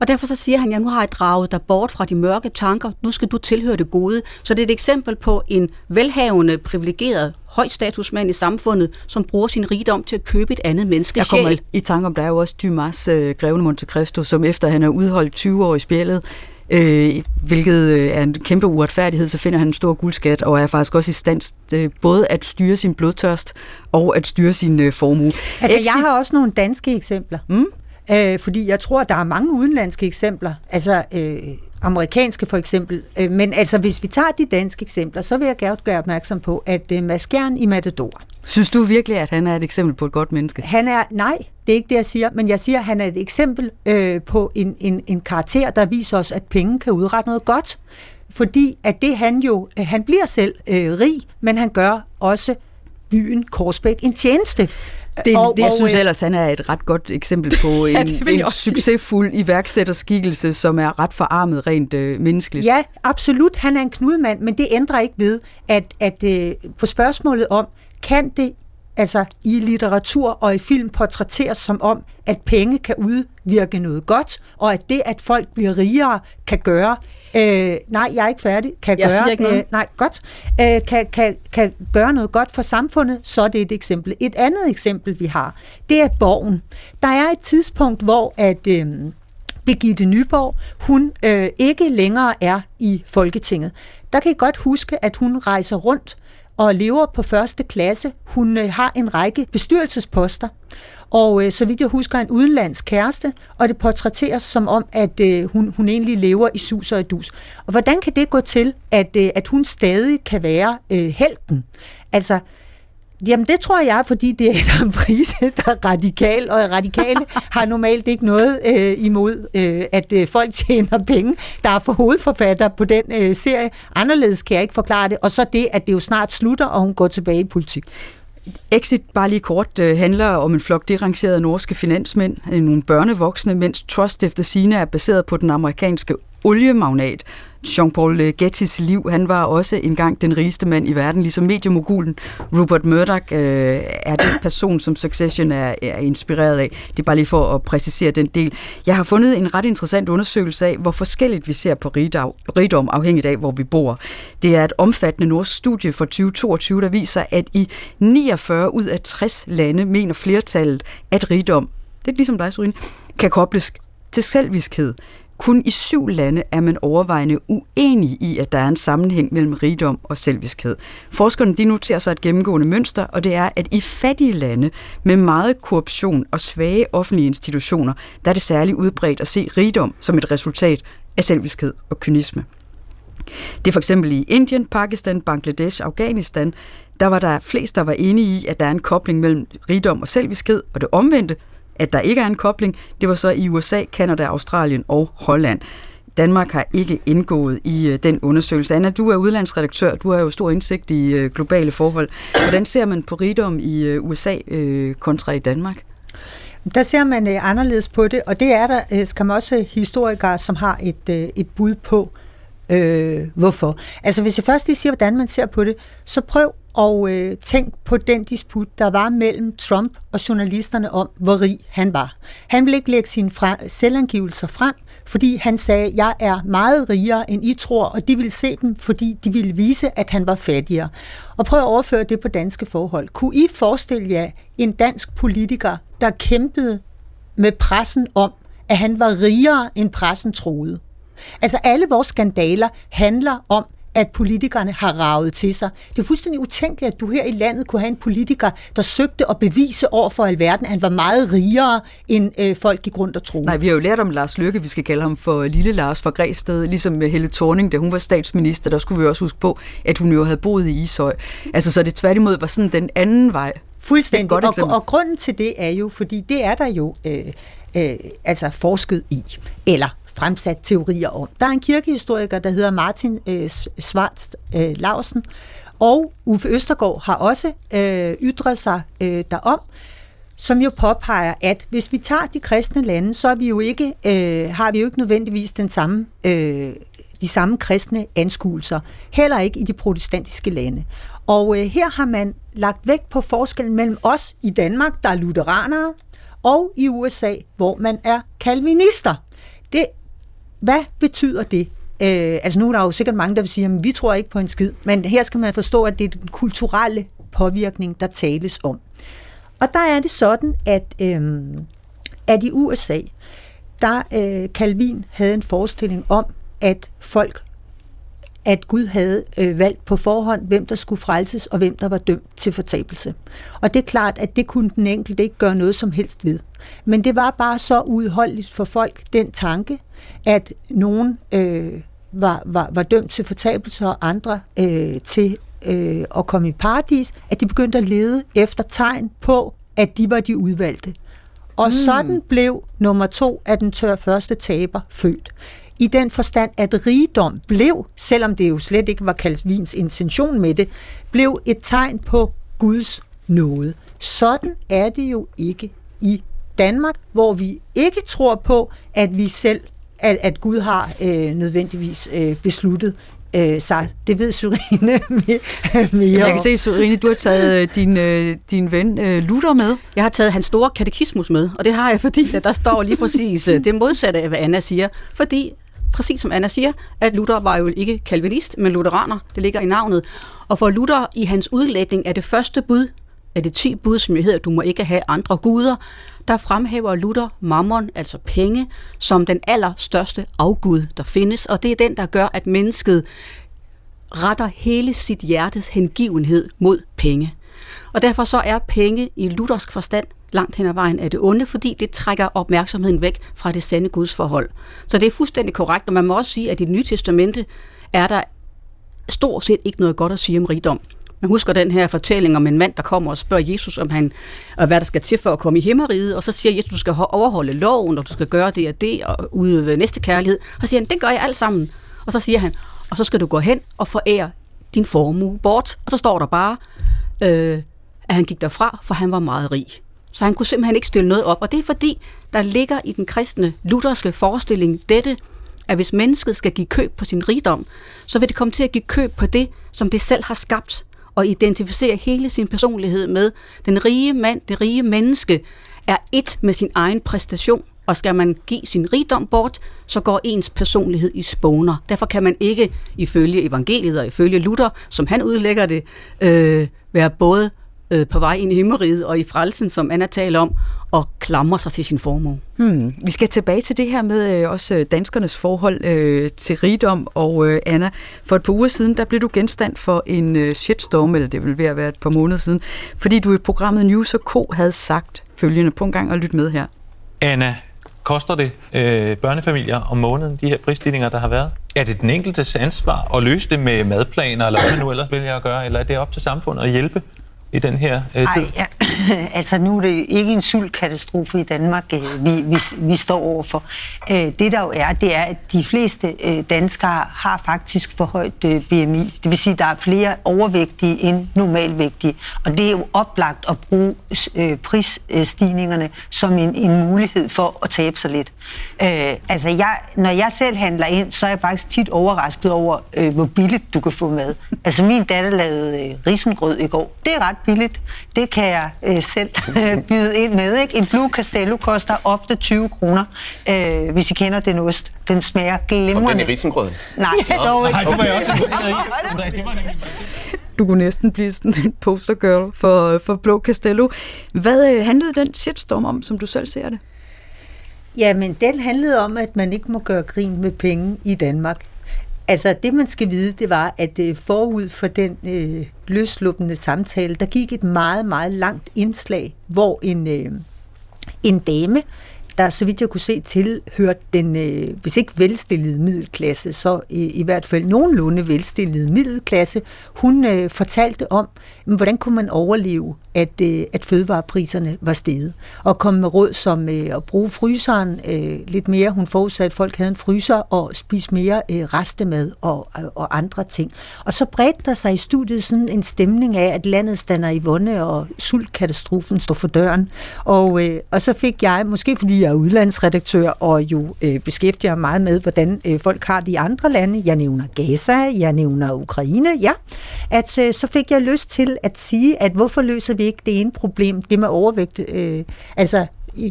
Og derfor så siger han, ja, nu har jeg draget dig bort fra de mørke tanker, nu skal du tilhøre det gode. Så det er et eksempel på en velhavende, privilegeret, højstatusmand i samfundet, som bruger sin rigdom til at købe et andet menneskes Jeg kommer sjæl. i tanke om, der er jo også Dumas øh, Grevene Monte Cristo, som efter han har udholdt 20 år i spjældet, øh, hvilket øh, er en kæmpe uretfærdighed, så finder han en stor guldskat, og er faktisk også i stand øh, både at styre sin blodtørst og at styre sin øh, formue. Altså, Exit- jeg har også nogle danske eksempler. Mm? Øh, fordi jeg tror, der er mange udenlandske eksempler. Altså, øh, amerikanske for eksempel. Øh, men altså, hvis vi tager de danske eksempler, så vil jeg gerne gøre opmærksom på, at øh, Mads Gjern i Matador, Synes du virkelig, at han er et eksempel på et godt menneske? han er, nej, det er ikke det, jeg siger, men jeg siger, at han er et eksempel øh, på en, en, en karakter, der viser os, at penge kan udrette noget godt. Fordi at det han jo, øh, han bliver selv øh, rig, men han gør også byen Korsbæk en tjeneste. Det, og, det, jeg synes øh, ellers, han er et ret godt eksempel på en, Ja, en succesfuld iværksætterskikkelse, som er ret forarmet rent øh, menneskeligt. Ja, absolut. Han er en knudmand, men det ændrer ikke ved, at, at øh, på spørgsmålet om, kan det altså i litteratur og i film portrætteres som om, at penge kan udvirke noget godt, og at det, at folk bliver rigere, kan gøre, øh, nej, jeg er ikke færdig, kan Jeg gøre, ikke noget. Øh, nej, godt, øh, kan, kan, kan gøre noget godt for samfundet, så er det et eksempel. Et andet eksempel, vi har, det er Borgen. Der er et tidspunkt, hvor at... Øh, Birgitte Nyborg, hun øh, ikke længere er i Folketinget. Der kan I godt huske, at hun rejser rundt og lever på første klasse. Hun øh, har en række bestyrelsesposter, og øh, så vidt jeg husker, en udenlandsk kæreste, og det portrætteres som om, at øh, hun, hun egentlig lever i sus og i dus. Og hvordan kan det gå til, at, øh, at hun stadig kan være øh, helten? Altså, Jamen det tror jeg, fordi det er Adam Prise, der er radikal, og radikale har normalt ikke noget øh, imod, øh, at øh, folk tjener penge, der er for hovedforfatter på den øh, serie. Anderledes kan jeg ikke forklare det. Og så det, at det jo snart slutter, og hun går tilbage i politik. Exit, bare lige kort, øh, handler om en flok derangerede norske finansmænd, øh, nogle børnevoksne, mens Trust efter sine er baseret på den amerikanske oliemagnat. Jean-Paul øh, Gettys liv, han var også engang den rigeste mand i verden, ligesom mediemogulen Rupert Murdoch øh, er den person, som Succession er, er inspireret af. Det er bare lige for at præcisere den del. Jeg har fundet en ret interessant undersøgelse af, hvor forskelligt vi ser på rigdom, rigdom afhængigt af, hvor vi bor. Det er et omfattende norsk studie fra 2022, der viser, at i 49 ud af 60 lande mener flertallet, at rigdom, det er ligesom dig, Sorine, kan kobles til selviskhed. Kun i syv lande er man overvejende uenig i, at der er en sammenhæng mellem rigdom og selviskhed. Forskerne de noterer sig et gennemgående mønster, og det er, at i fattige lande med meget korruption og svage offentlige institutioner, der er det særligt udbredt at se rigdom som et resultat af selviskhed og kynisme. Det er for eksempel i Indien, Pakistan, Bangladesh, Afghanistan, der var der flest, der var enige i, at der er en kobling mellem rigdom og selviskhed, og det omvendte, at der ikke er en kobling, det var så i USA, Kanada, Australien og Holland. Danmark har ikke indgået i øh, den undersøgelse. Anna, du er udlandsredaktør, du har jo stor indsigt i øh, globale forhold. Hvordan ser man på rigdom i øh, USA kontra i Danmark? Der ser man anderledes på det, og det er der øh, skal man også historikere, som har et, et bud på, øh, hvorfor. Altså hvis jeg først lige siger, hvordan man ser på det, så prøv og øh, tænk på den disput, der var mellem Trump og journalisterne om, hvor rig han var. Han ville ikke lægge sine fra, selvangivelser frem, fordi han sagde, jeg er meget rigere, end I tror, og de ville se dem, fordi de ville vise, at han var fattigere. Og prøv at overføre det på danske forhold. Kunne I forestille jer en dansk politiker, der kæmpede med pressen om, at han var rigere, end pressen troede? Altså alle vores skandaler handler om, at politikerne har ravet til sig. Det er fuldstændig utænkeligt, at du her i landet kunne have en politiker, der søgte at bevise over for alverden, at han var meget rigere, end øh, folk gik rundt og troede. Nej, vi har jo lært om Lars Løkke, vi skal kalde ham for Lille Lars fra Græsted, ligesom med Helle Thorning, da hun var statsminister, der skulle vi også huske på, at hun jo havde boet i Ishøj. Altså så det tværtimod var sådan den anden vej Fuldstændig. godt Og, eksempel. og grunden til det er jo, fordi det er der jo øh, øh, altså forsket i, eller fremsat teorier om. Der er en kirkehistoriker, der hedder Martin øh, Svarts øh, Lausen, og Uffe Østergaard har også øh, ytret sig øh, derom, som jo påpeger, at hvis vi tager de kristne lande, så er vi jo ikke, øh, har vi jo ikke nødvendigvis den samme, øh, de samme kristne anskuelser. Heller ikke i de protestantiske lande. Og øh, her har man lagt vægt på forskellen mellem os i Danmark, der er lutheranere, og i USA, hvor man er kalvinister. Det, hvad betyder det? Øh, altså nu er der jo sikkert mange, der vil sige, at vi tror ikke på en skid, men her skal man forstå, at det er den kulturelle påvirkning, der tales om. Og der er det sådan, at, øh, at i USA, der øh, Calvin havde en forestilling om, at folk, at Gud havde øh, valgt på forhånd, hvem der skulle frelses, og hvem der var dømt til fortabelse. Og det er klart, at det kunne den enkelte ikke gøre noget som helst ved. Men det var bare så udholdeligt for folk, den tanke, at nogen øh, var, var, var dømt til fortabelse, og andre øh, til øh, at komme i paradis, at de begyndte at lede efter tegn på, at de var de udvalgte. Og mm. sådan blev nummer to af den tør første taber født. I den forstand, at rigdom blev, selvom det jo slet ikke var Calvins intention med det, blev et tegn på Guds nåde. Sådan er det jo ikke i Danmark, hvor vi ikke tror på, at vi selv, at, at Gud har øh, nødvendigvis øh, besluttet øh, sig. Det ved Syrine mere, mere Jeg kan se, Sorine, du har taget øh, din, øh, din ven øh, Luther med. Jeg har taget hans store katekismus med, og det har jeg, fordi at der står lige præcis øh, det modsatte af, hvad Anna siger. Fordi, præcis som Anna siger, at Luther var jo ikke kalvinist, men lutheraner. Det ligger i navnet. Og for Luther i hans udlægning af det første bud, af det ti bud, som jo hedder, du må ikke have andre guder, der fremhæver Luther mammon, altså penge, som den allerstørste afgud, der findes. Og det er den, der gør, at mennesket retter hele sit hjertes hengivenhed mod penge. Og derfor så er penge i luthersk forstand langt hen ad vejen af det onde, fordi det trækker opmærksomheden væk fra det sande Guds forhold. Så det er fuldstændig korrekt, og man må også sige, at i det nye testamente er der stort set ikke noget godt at sige om rigdom. Man husker den her fortælling om en mand, der kommer og spørger Jesus, om han, og hvad der skal til for at komme i himmeriget, og så siger Jesus, du skal overholde loven, og du skal gøre det og det, og udøve næste kærlighed. Og så siger han, det gør jeg alt sammen. Og så siger han, og så skal du gå hen og forære din formue bort. Og så står der bare, øh, at han gik derfra, for han var meget rig. Så han kunne simpelthen ikke stille noget op. Og det er fordi, der ligger i den kristne lutherske forestilling dette, at hvis mennesket skal give køb på sin rigdom, så vil det komme til at give køb på det, som det selv har skabt, og identificere hele sin personlighed med. Den rige mand, det rige menneske, er et med sin egen præstation, og skal man give sin rigdom bort, så går ens personlighed i spåner. Derfor kan man ikke, ifølge evangeliet og ifølge Luther, som han udlægger det, øh, være både øh, på vej ind i himmeriget og i frelsen, som Anna taler om, og klamre sig til sin formue. Hmm. Vi skal tilbage til det her med øh, også øh, danskernes forhold øh, til rigdom. Og øh, Anna, for et par uger siden, der blev du genstand for en øh, shitstorm, eller det vil være et par måneder siden, fordi du i programmet News Co. havde sagt følgende på en gang og lyt med her. Anna, koster det øh, børnefamilier om måneden, de her prisstigninger, der har været? Er det den enkeltes ansvar at løse det med madplaner, eller hvad man nu ellers vælger at gøre, eller er det op til samfundet at hjælpe i den her øh, tid? Ej, ja. altså nu er det ikke en sultkatastrofe i Danmark, øh, vi, vi, vi står overfor. Øh, det der jo er, det er, at de fleste øh, danskere har faktisk for højt øh, BMI. Det vil sige, at der er flere overvægtige end normalvægtige. Og det er jo oplagt at bruge øh, prisstigningerne som en, en mulighed for at tabe sig lidt. Øh, altså jeg, når jeg selv handler ind, så er jeg faktisk tit overrasket over, øh, hvor billigt du kan få mad. Altså min datter lavede øh, risengrød i går. Det er ret billigt. Det kan jeg øh, selv øh, byde ind med. Ikke? En Blue Castello koster ofte 20 kroner, øh, hvis I kender den ost. Den smager Kom den i glimrende. risengrøden? Nej, dog ikke. Nej, det var jeg også Du kunne næsten blive sådan en poster girl for, for Blå Castello. Hvad øh, handlede den shitstorm om, som du selv ser det? Jamen, den handlede om, at man ikke må gøre grin med penge i Danmark. Altså, det man skal vide, det var, at øh, forud for den øh, løsluppende samtale, der gik et meget, meget langt indslag, hvor en, øh, en dame der så vidt jeg kunne se tilhørte den, øh, hvis ikke velstillede middelklasse, så i, i hvert fald nogenlunde velstillede middelklasse. Hun øh, fortalte om, men hvordan kunne man overleve, at, øh, at fødevarepriserne var steget. Og kom med råd som øh, at bruge fryseren øh, lidt mere. Hun forudsatte, at folk havde en fryser og spise mere øh, restemad og, og, og andre ting. Og så bredte der sig i studiet sådan en stemning af, at landet stander i vonde, og sultkatastrofen står for døren. Og, øh, og så fik jeg, måske fordi jeg er udlandsredaktør, og jo øh, beskæftiger mig meget med, hvordan øh, folk har det i andre lande. Jeg nævner Gaza, jeg nævner Ukraine, ja. At øh, så fik jeg lyst til at sige, at hvorfor løser vi ikke det ene problem, det med overvægt, øh, altså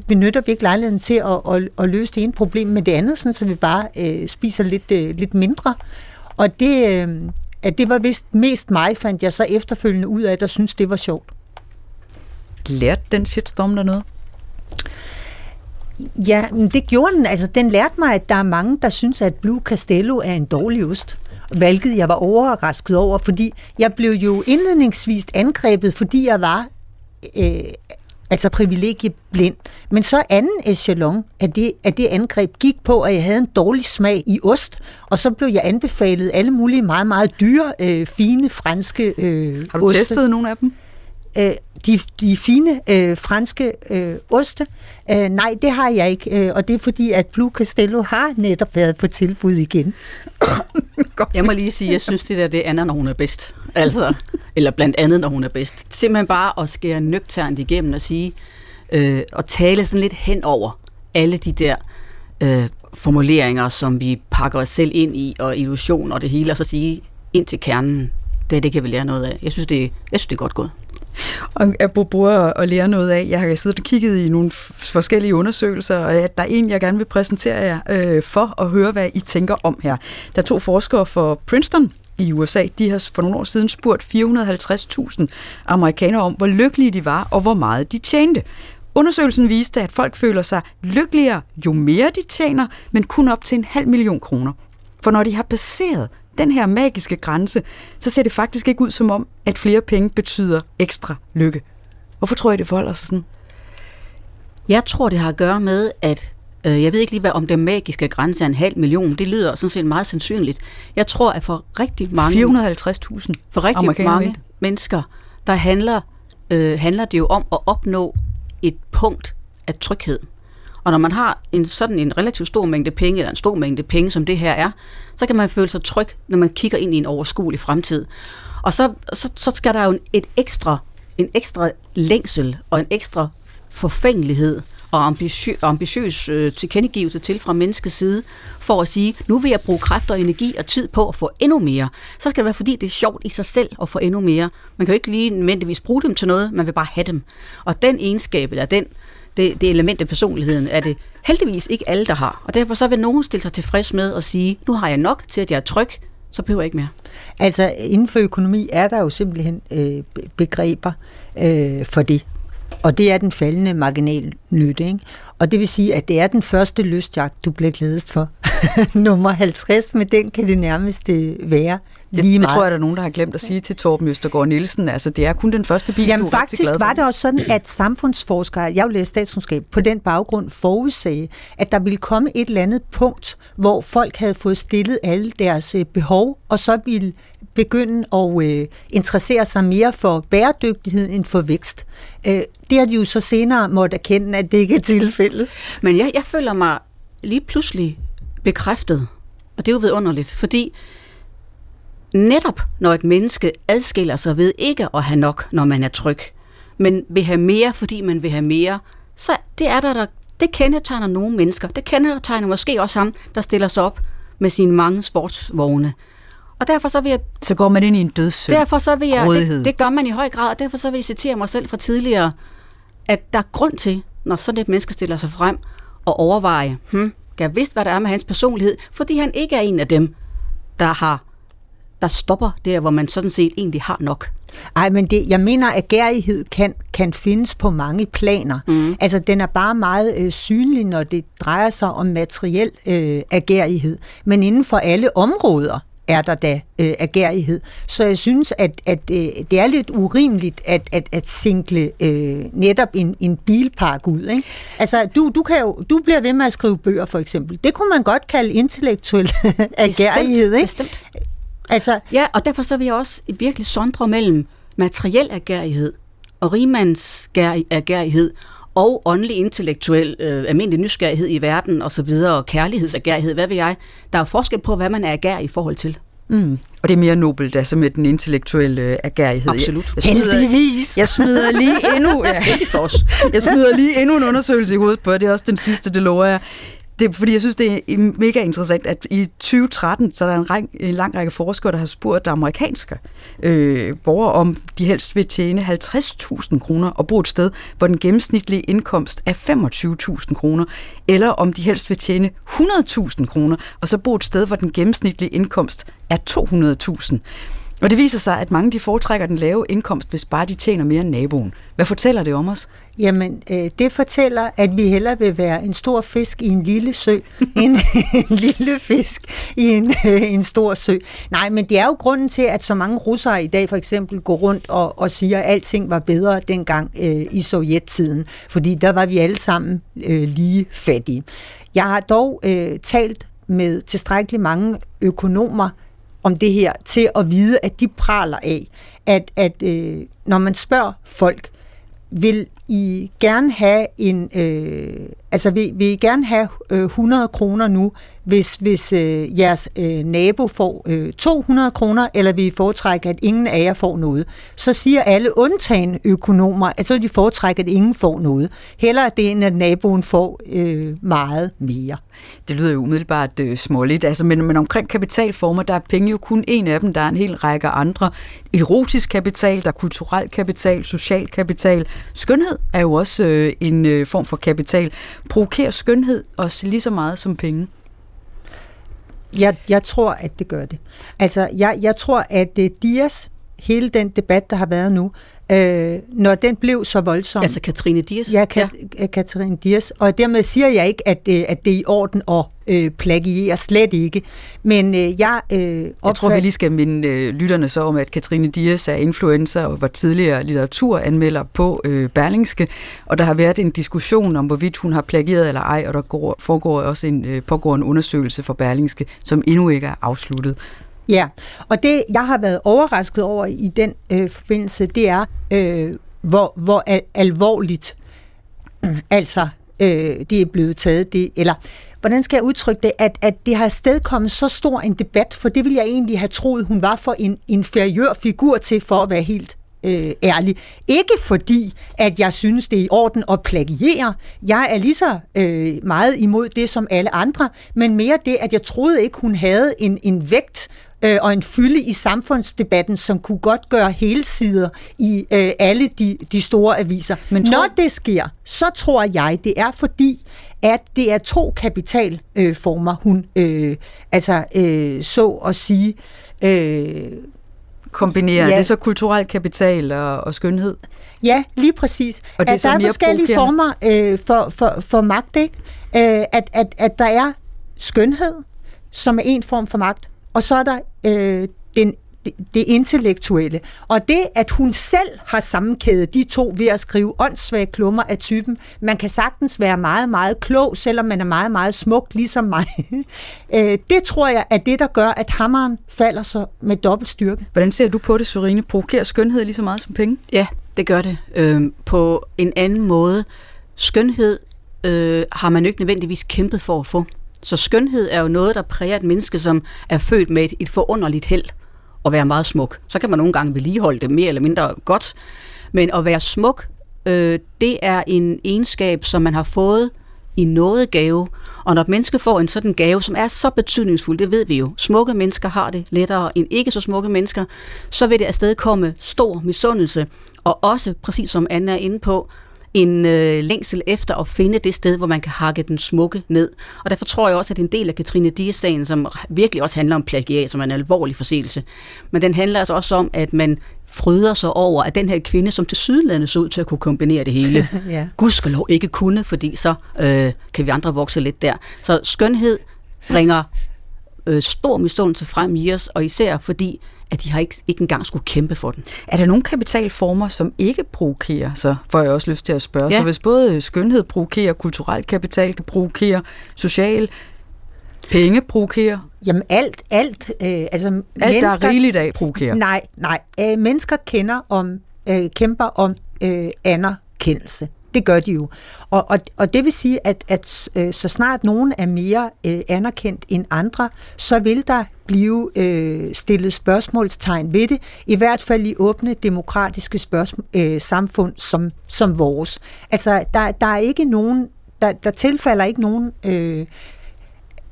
benytter vi ikke lejligheden til at, at, at løse det ene problem med det andet, sådan, så vi bare øh, spiser lidt, øh, lidt mindre. Og det, øh, at det var vist mest mig, fandt jeg så efterfølgende ud af, der synes det var sjovt. Lærte den shitstorm dernede? Ja, men det gjorde den. Altså, den lærte mig, at der er mange, der synes, at Blue Castello er en dårlig ost. Hvilket jeg var overrasket over, fordi jeg blev jo indledningsvis angrebet, fordi jeg var øh, altså privilegieblind. Men så anden echelon af det, af det angreb gik på, at jeg havde en dårlig smag i ost, og så blev jeg anbefalet alle mulige meget, meget dyre, øh, fine franske øh, Har du oste. testet nogle af dem? Øh, de, de fine øh, franske øh, oste. Øh, nej, det har jeg ikke, øh, og det er fordi, at Blue Castello har netop været på tilbud igen. Jeg må lige sige, jeg synes, det der det er Anna, når hun er bedst. Altså, eller blandt andet, når hun er bedst. Simpelthen bare at skære nøgternt igennem og sige, øh, og tale sådan lidt hen over alle de der øh, formuleringer, som vi pakker os selv ind i, og illusion og det hele, og så sige ind til kernen, det, det kan vi lære noget af. Jeg synes, det, jeg synes, det er godt gået. Og apropos at, at lære noget af, jeg har siddet og kigget i nogle forskellige undersøgelser, og at der er en, jeg gerne vil præsentere jer øh, for at høre, hvad I tænker om her. Der er to forskere fra Princeton i USA, de har for nogle år siden spurgt 450.000 amerikanere om, hvor lykkelige de var, og hvor meget de tjente. Undersøgelsen viste, at folk føler sig lykkeligere, jo mere de tjener, men kun op til en halv million kroner. For når de har passeret den her magiske grænse, så ser det faktisk ikke ud som om, at flere penge betyder ekstra lykke. Hvorfor tror jeg, det forholder sig sådan? Jeg tror, det har at gøre med, at øh, jeg ved ikke lige, hvad om den magiske grænse er en halv million. Det lyder sådan set meget sandsynligt. Jeg tror, at for rigtig mange... 450.000 For rigtig mange mente. mennesker, der handler, øh, handler det jo om at opnå et punkt af tryghed. Og når man har en sådan en relativt stor mængde penge, eller en stor mængde penge, som det her er, så kan man føle sig tryg, når man kigger ind i en overskuelig fremtid. Og så, så, så skal der jo en- et ekstra, en ekstra længsel og en ekstra forfængelighed og ambitiøs, ambitiøs øh, tilkendegivelse til fra menneskets side, for at sige, nu vil jeg bruge kræfter, og energi og tid på at få endnu mere. Så skal det være, fordi det er sjovt i sig selv at få endnu mere. Man kan jo ikke lige nødvendigvis bruge dem til noget, man vil bare have dem. Og den egenskab, eller den, det, det element af personligheden, er det heldigvis ikke alle, der har. Og derfor så vil nogen stille sig tilfreds med at sige, nu har jeg nok til, at jeg er tryg, så behøver jeg ikke mere. Altså inden for økonomi er der jo simpelthen øh, begreber øh, for det. Og det er den faldende marginal nytte. Ikke? Og det vil sige, at det er den første lystjagt, du bliver glædest for. Nummer 50, med den kan det nærmest være det, lige det meget. tror jeg, der er nogen, der har glemt at sige til Torben Østergaard Nielsen. Altså, det er kun den første bil, du Jamen er rigtig faktisk glad for. var det også sådan, at samfundsforskere, jeg jo læste statskundskab, på den baggrund forudsagde, at der ville komme et eller andet punkt, hvor folk havde fået stillet alle deres øh, behov, og så ville begynde at øh, interessere sig mere for bæredygtighed end for vækst. Øh, det har de jo så senere måtte erkende, at det ikke er tilfældet. Men jeg, jeg føler mig lige pludselig bekræftet, og det er jo vidunderligt, fordi netop når et menneske adskiller sig ved ikke at have nok, når man er tryg, men vil have mere, fordi man vil have mere, så det er der, der det kendetegner nogle mennesker. Det kendetegner måske også ham, der stiller sig op med sine mange sportsvogne. Og derfor så vil jeg Så går man ind i en dødssynd. Derfor så vil jeg, det, det gør man i høj grad, og derfor så vil jeg citere mig selv fra tidligere, at der er grund til, når sådan et menneske stiller sig frem og overveje, hmm, jeg vidst, hvad der er med hans personlighed, fordi han ikke er en af dem, der har der stopper der, hvor man sådan set egentlig har nok. Ej, men det, jeg mener, at gærighed kan, kan findes på mange planer. Mm. Altså, den er bare meget øh, synlig, når det drejer sig om materiel øh, agerighed. Men inden for alle områder, er der da øh, agerighed. Så jeg synes, at, at øh, det er lidt urimeligt at, at, at single øh, netop en, en bilpark ud. Ikke? Altså, du, du, kan jo, du bliver ved med at skrive bøger, for eksempel. Det kunne man godt kalde intellektuel agerighed. Ikke? Bestemt. Altså, Ja, og derfor så vil jeg også virkelig sondre mellem materiel agerighed og rigmandsagerighed og åndelig, intellektuel, øh, almindelig nysgerrighed i verden og så videre, og kærlighedsagerighed, hvad ved jeg. Der er jo forskel på, hvad man er agerig i forhold til. Mm. Og det er mere nobelt, altså med den intellektuelle øh, agerighed. Absolut. Jeg, jeg, smider, heldigvis. jeg smider lige endnu, ja, for os. Jeg smider lige endnu en undersøgelse i hovedet på, det er også den sidste, det lover jeg. Det er, fordi jeg synes, det er øh, mega interessant, at i 2013, så er der en, ræk, en lang række forskere, der har spurgt amerikanske øh, borgere, om de helst vil tjene 50.000 kroner og bo et sted, hvor den gennemsnitlige indkomst er 25.000 kroner, eller om de helst vil tjene 100.000 kroner, og så bo et sted, hvor den gennemsnitlige indkomst er 200.000. Og det viser sig, at mange de foretrækker den lave indkomst, hvis bare de tjener mere end naboen. Hvad fortæller det om os? Jamen, øh, det fortæller, at vi hellere vil være en stor fisk i en lille sø, end en lille fisk i en, øh, en stor sø. Nej, men det er jo grunden til, at så mange russere i dag for eksempel går rundt og, og siger, at alting var bedre dengang øh, i sovjettiden, fordi der var vi alle sammen øh, lige fattige. Jeg har dog øh, talt med tilstrækkeligt mange økonomer om det her, til at vide, at de praler af, at, at øh, når man spørger folk, vil I gerne have en, øh, altså vi vil gerne have øh, 100 kroner nu, hvis, hvis øh, jeres øh, nabo får øh, 200 kroner, eller vi foretrækker, at ingen af jer får noget? Så siger alle undtagen økonomer, at så de foretrækker, at ingen får noget. Heller det, end at naboen får øh, meget mere. Det lyder jo umiddelbart øh, småligt, altså, men, men omkring kapitalformer, der er penge jo kun en af dem, der er en hel række andre. Erotisk kapital, der er kulturel kapital, social kapital. Skønhed er jo også øh, en øh, form for kapital. Provokerer skønhed os lige så meget som penge? Jeg, jeg tror, at det gør det. Altså, jeg, jeg tror, at uh, Dias, hele den debat, der har været nu, øh, når den blev så voldsom... Altså Katrine Dias. Ja, Kat- ja. Katarina Dias. Og dermed siger jeg ikke, at, øh, at det er i orden at øh, plagiere, slet ikke. Men øh, jeg øh, Jeg tror, vi lige skal minde øh, lytterne så om, at Katrine Dias er influencer og var tidligere litteraturanmelder på øh, Berlingske, og der har været en diskussion om, hvorvidt hun har plagieret eller ej, og der går, foregår også en, øh, pågår en undersøgelse for Berlingske, som endnu ikke er afsluttet. Ja, og det, jeg har været overrasket over i den øh, forbindelse, det er, øh, hvor, hvor al- alvorligt altså øh, det er blevet taget. Det, eller hvordan skal jeg udtrykke det, at, at det har stedkommet så stor en debat, for det ville jeg egentlig have troet, hun var for en inferiør figur til, for at være helt øh, ærlig. Ikke fordi, at jeg synes, det er i orden at plagiere. Jeg er lige så øh, meget imod det som alle andre, men mere det, at jeg troede ikke, hun havde en, en vægt øh, og en fylde i samfundsdebatten, som kunne godt gøre hele sider i øh, alle de, de store aviser. Men tror- Når det sker, så tror jeg, det er fordi, at det er to kapitalformer, øh, hun øh, altså øh, så at sige øh, Kombinerer Ja. det så kulturel kapital og, og skønhed? Ja, lige præcis. Og det at der er forskellige former øh, for, for, for magt, ikke? Øh, at, at, at der er skønhed, som er en form for magt, og så er der øh, den, det, intellektuelle. Og det, at hun selv har sammenkædet de to ved at skrive åndssvage klummer af typen, man kan sagtens være meget, meget klog, selvom man er meget, meget smuk, ligesom mig. øh, det tror jeg er det, der gør, at hammeren falder så med dobbelt styrke. Hvordan ser du på det, Sorine? Provokerer skønhed lige så meget som penge? Ja, det gør det. Øhm, på en anden måde. Skønhed øh, har man jo ikke nødvendigvis kæmpet for at få. Så skønhed er jo noget, der præger et menneske, som er født med et, et forunderligt held at være meget smuk. Så kan man nogle gange vedligeholde det mere eller mindre godt. Men at være smuk, øh, det er en egenskab, som man har fået i noget gave. Og når et menneske får en sådan gave, som er så betydningsfuld, det ved vi jo, smukke mennesker har det lettere end ikke så smukke mennesker, så vil det afstedkomme stor misundelse, og også, præcis som Anna er inde på, en øh, længsel efter at finde det sted, hvor man kan hakke den smukke ned. Og derfor tror jeg også, at en del af Katrine Dias-sagen, som virkelig også handler om plagiat, som er en alvorlig forseelse, men den handler altså også om, at man fryder sig over, at den her kvinde, som til sydlandet så ud til at kunne kombinere det hele, Ja. gudskelov ikke kunne, fordi så øh, kan vi andre vokse lidt der. Så skønhed bringer øh, stor misundelse frem i os, og især fordi, at de har ikke, ikke engang skulle kæmpe for den. Er der nogle kapitalformer, som ikke provokerer, så får jeg også lyst til at spørge. Ja. Så hvis både skønhed provokerer, kulturel kapital kan provokere, social, penge provokerer, Jamen alt, alt, øh, altså alt der er rigeligt af provokerer. Nej, nej. Øh, mennesker kender om, øh, kæmper om øh, anerkendelse. Det gør de jo. Og, og, og det vil sige, at, at øh, så snart nogen er mere øh, anerkendt end andre, så vil der blive øh, stillet spørgsmålstegn ved det, i hvert fald i åbne demokratiske spørgsmål, øh, samfund som, som vores. Altså, der, der er ikke nogen, der, der tilfalder ikke nogen øh,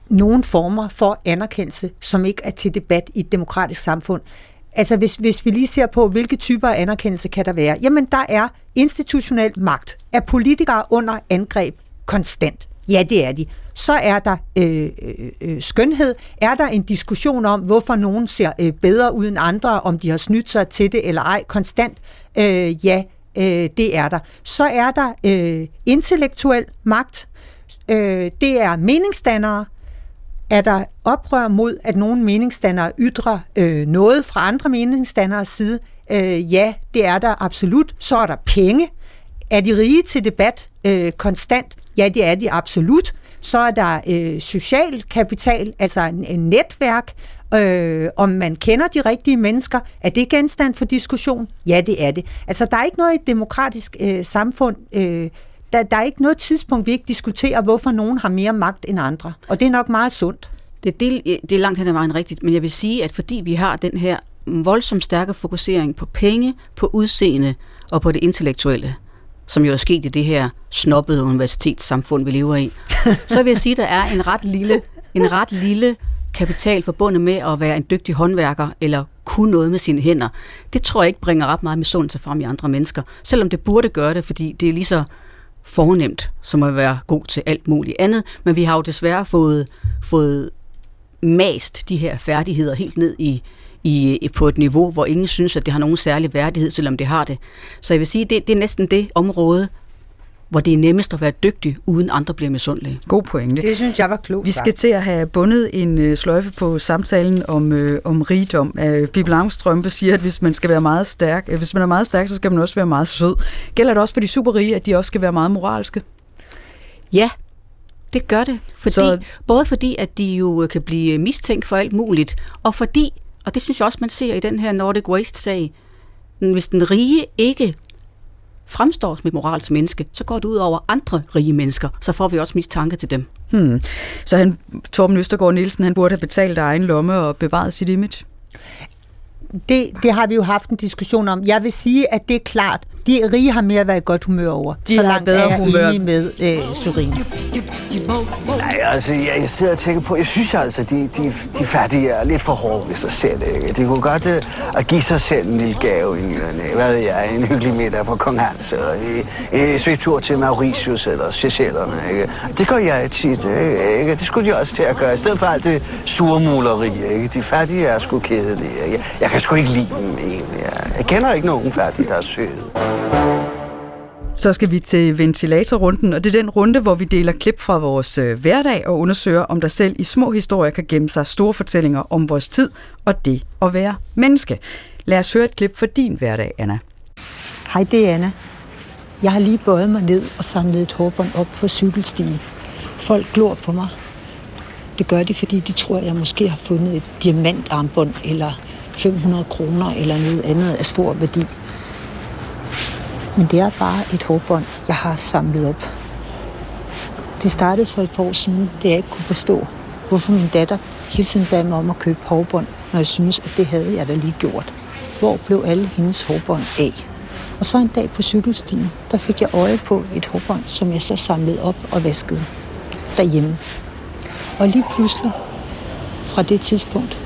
nogen former for anerkendelse, som ikke er til debat i et demokratisk samfund. Altså hvis, hvis vi lige ser på, hvilke typer af anerkendelse kan der være, jamen der er institutionel magt. Er politikere under angreb konstant? Ja, det er de. Så er der øh, øh, øh, skønhed. Er der en diskussion om, hvorfor nogen ser øh, bedre ud end andre, om de har snydt sig til det eller ej, konstant? Øh, ja, øh, det er der. Så er der øh, intellektuel magt. Øh, det er meningsdannere. Er der oprør mod, at nogle meningsdannere ytrer øh, noget fra andre meningsdanneres side? Øh, ja, det er der absolut. Så er der penge. Er de rige til debat øh, konstant? Ja, det er de absolut. Så er der øh, social kapital, altså en, en netværk. Øh, om man kender de rigtige mennesker, er det genstand for diskussion? Ja, det er det. Altså, der er ikke noget i et demokratisk øh, samfund, øh, der, der er ikke noget tidspunkt, vi ikke diskuterer, hvorfor nogen har mere magt end andre. Og det er nok meget sundt. Det, det, det er langt hen ad vejen rigtigt, men jeg vil sige, at fordi vi har den her voldsomt stærke fokusering på penge, på udseende og på det intellektuelle, som jo er sket i det her snobbede universitetssamfund, vi lever i, så vil jeg sige, at der er en ret lille, en ret lille kapital forbundet med at være en dygtig håndværker eller kunne noget med sine hænder. Det tror jeg ikke bringer ret meget misundelse frem i andre mennesker, selvom det burde gøre det, fordi det er lige så fornemt som at være god til alt muligt andet, men vi har jo desværre fået, fået mast de her færdigheder helt ned i, i, på et niveau, hvor ingen synes, at det har nogen særlig værdighed, selvom det har det. Så jeg vil sige, det, det er næsten det område, hvor det er nemmest at være dygtig, uden andre bliver misundelige. God pointe. Det synes jeg var klogt. Vi skal til at have bundet en øh, sløjfe på samtalen om, øh, om rigdom. Øh, Bibel Armstrømpe siger, at hvis man skal være meget stærk, øh, hvis man er meget stærk, så skal man også være meget sød. Gælder det også for de superrige, at de også skal være meget moralske? Ja, det gør det. Fordi, Så- så... Både fordi, at de jo kan blive mistænkt for alt muligt, og fordi, og det synes jeg også, man ser i den her Nordic Waste-sag, hvis den rige ikke fremstår som et moralsk menneske, så går det ud over andre rige mennesker, så får vi også mistanke til dem. Hmm. Så han, Torben Østergaard Nielsen, han burde have betalt af egen lomme og bevaret sit image? Det, det har vi jo haft en diskussion om. Jeg vil sige, at det er klart, de rige har mere været i godt humør over. De så har langt bedre er jeg humør. enig med øh, Syrine. Nej, altså, jeg, jeg sidder og tænker på, jeg synes altså, de, de, de fattige er lidt for hårde ved sig selv, ikke? De kunne godt uh, at give sig selv en lille gave og næ. Hvad ved jeg, en hyggelig middag på Kong Hans, eller en, en svigtur til Mauritius eller Seychellerne, ikke? Det gør jeg tit, ikke? ikke? Det skulle de også til at gøre, i stedet for alt det surmuleri, ikke? De fattige er sgu kedelige, ikke? Jeg kan sgu ikke lide dem, egentlig. Jeg, jeg kender ikke nogen fattige, der er søde. Så skal vi til ventilatorrunden, og det er den runde, hvor vi deler klip fra vores øh, hverdag og undersøger, om der selv i små historier kan gemme sig store fortællinger om vores tid og det at være menneske. Lad os høre et klip fra din hverdag, Anna. Hej, det er Anna. Jeg har lige bøjet mig ned og samlet et hårbånd op for cykelstien. Folk glor på mig. Det gør de, fordi de tror, at jeg måske har fundet et diamantarmbånd eller 500 kroner eller noget andet af stor værdi. Men det er bare et hårbånd, jeg har samlet op. Det startede for et par år siden, da jeg ikke kunne forstå, hvorfor min datter hele tiden bad mig om at købe hårbånd, når jeg synes, at det havde jeg da lige gjort. Hvor blev alle hendes hårbånd af? Og så en dag på cykelstien, der fik jeg øje på et hårbånd, som jeg så samlede op og vaskede derhjemme. Og lige pludselig, fra det tidspunkt,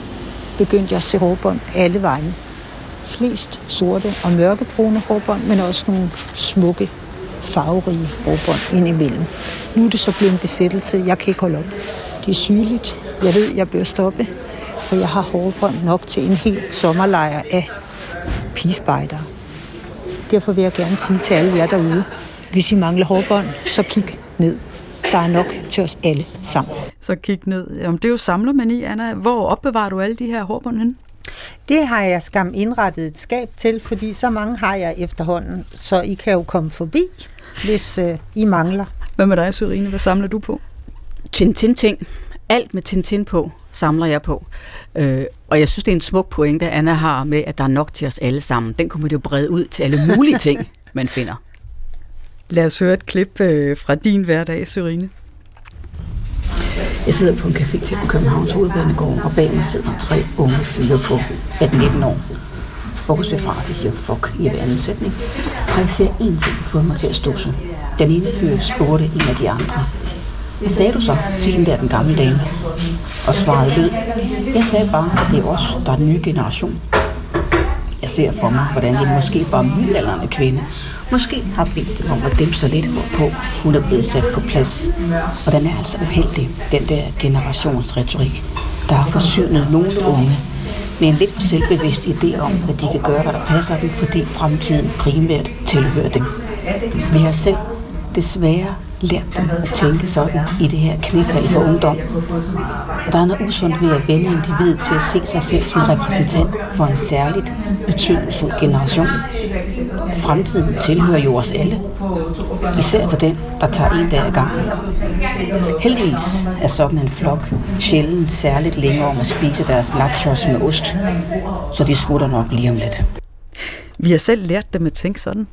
begyndte jeg at se hårbånd alle vegne. Flest sorte og mørkebrune hårbånd, men også nogle smukke, farverige hårbånd indimellem. Nu er det så blevet en besættelse. Jeg kan ikke holde op. Det er sygeligt. Jeg ved, jeg bør stoppe, for jeg har hårbånd nok til en hel sommerlejr af pigespejdere. Derfor vil jeg gerne sige til alle jer derude, hvis I mangler hårbånd, så kig ned. der er nok til os alle sammen. Så kig ned. Jamen, det er jo samlermani, Anna. Hvor opbevarer du alle de her hårbånd henne? Det har jeg skam indrettet et skab til, fordi så mange har jeg efterhånden, så I kan jo komme forbi, hvis øh, I mangler. Hvad med dig, Sørine? Hvad samler du på? Tintin-ting. Alt med Tintin på samler jeg på. Øh, og jeg synes, det er en smuk pointe, Anna har med, at der er nok til os alle sammen. Den kommer jo brede ud til alle mulige ting, man finder. Lad os høre et klip øh, fra din hverdag, Sørine. Jeg sidder på en café til på Københavns Hovedbanegård, og bag mig sidder tre unge fyre på 18-19 år. Bortset ved far, de siger fuck i hver anden sætning. Og jeg ser én ting få mig til at stå så. Den ene fyr spurgte en af de andre. Hvad sagde du så til hende der, den gamle dame? Og svaret lød, jeg sagde bare, at det er os, der er den nye generation. Jeg ser for mig, hvordan en måske bare middelalderne kvinde måske har bedt om at dæmpe sig lidt på, hun er blevet sat på plads. Og den er altså uheldig, den der generationsretorik, der har forsynet nogle unge med en lidt for selvbevidst idé om, at de kan gøre, hvad der passer dem, fordi fremtiden primært tilhører dem. Vi har selv desværre lært dem at tænke sådan i det her knæfald for ungdom. Og der er noget usundt ved at vende individet til at se sig selv som repræsentant for en særligt betydningsfuld generation. Fremtiden tilhører jo os alle. Især for den, der tager en dag ad gangen. Heldigvis er sådan en flok sjældent særligt længere om at spise deres nachos med ost, så de smutter nok lige om lidt. Vi har selv lært dem at tænke sådan.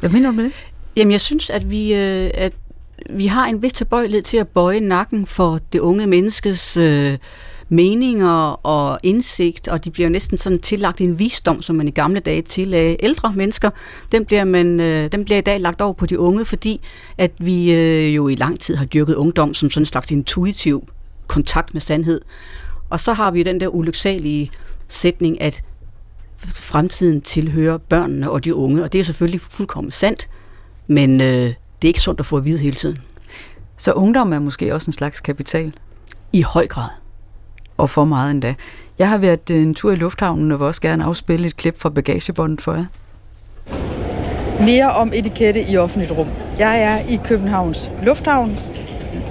Hvad mener du med det? Jamen, jeg synes, at vi, øh, at vi har en vis tilbøjelighed til at bøje nakken for det unge menneskes øh, meninger og indsigt, og de bliver næsten sådan tillagt en visdom, som man i gamle dage tillagde ældre mennesker. Den bliver, man, øh, den bliver i dag lagt over på de unge, fordi at vi øh, jo i lang tid har dyrket ungdom som sådan en slags intuitiv kontakt med sandhed. Og så har vi den der ulyksalige sætning, at fremtiden tilhører børnene og de unge, og det er selvfølgelig fuldkommen sandt, men øh, det er ikke sundt at få at vide hele tiden. Så ungdom er måske også en slags kapital, I høj grad. og for meget endda. Jeg har været øh, en tur i lufthavnen, og vil også gerne afspille et klip fra bagagebåndet for jer. Mere om etikette i offentligt rum. Jeg er i Københavns Lufthavn.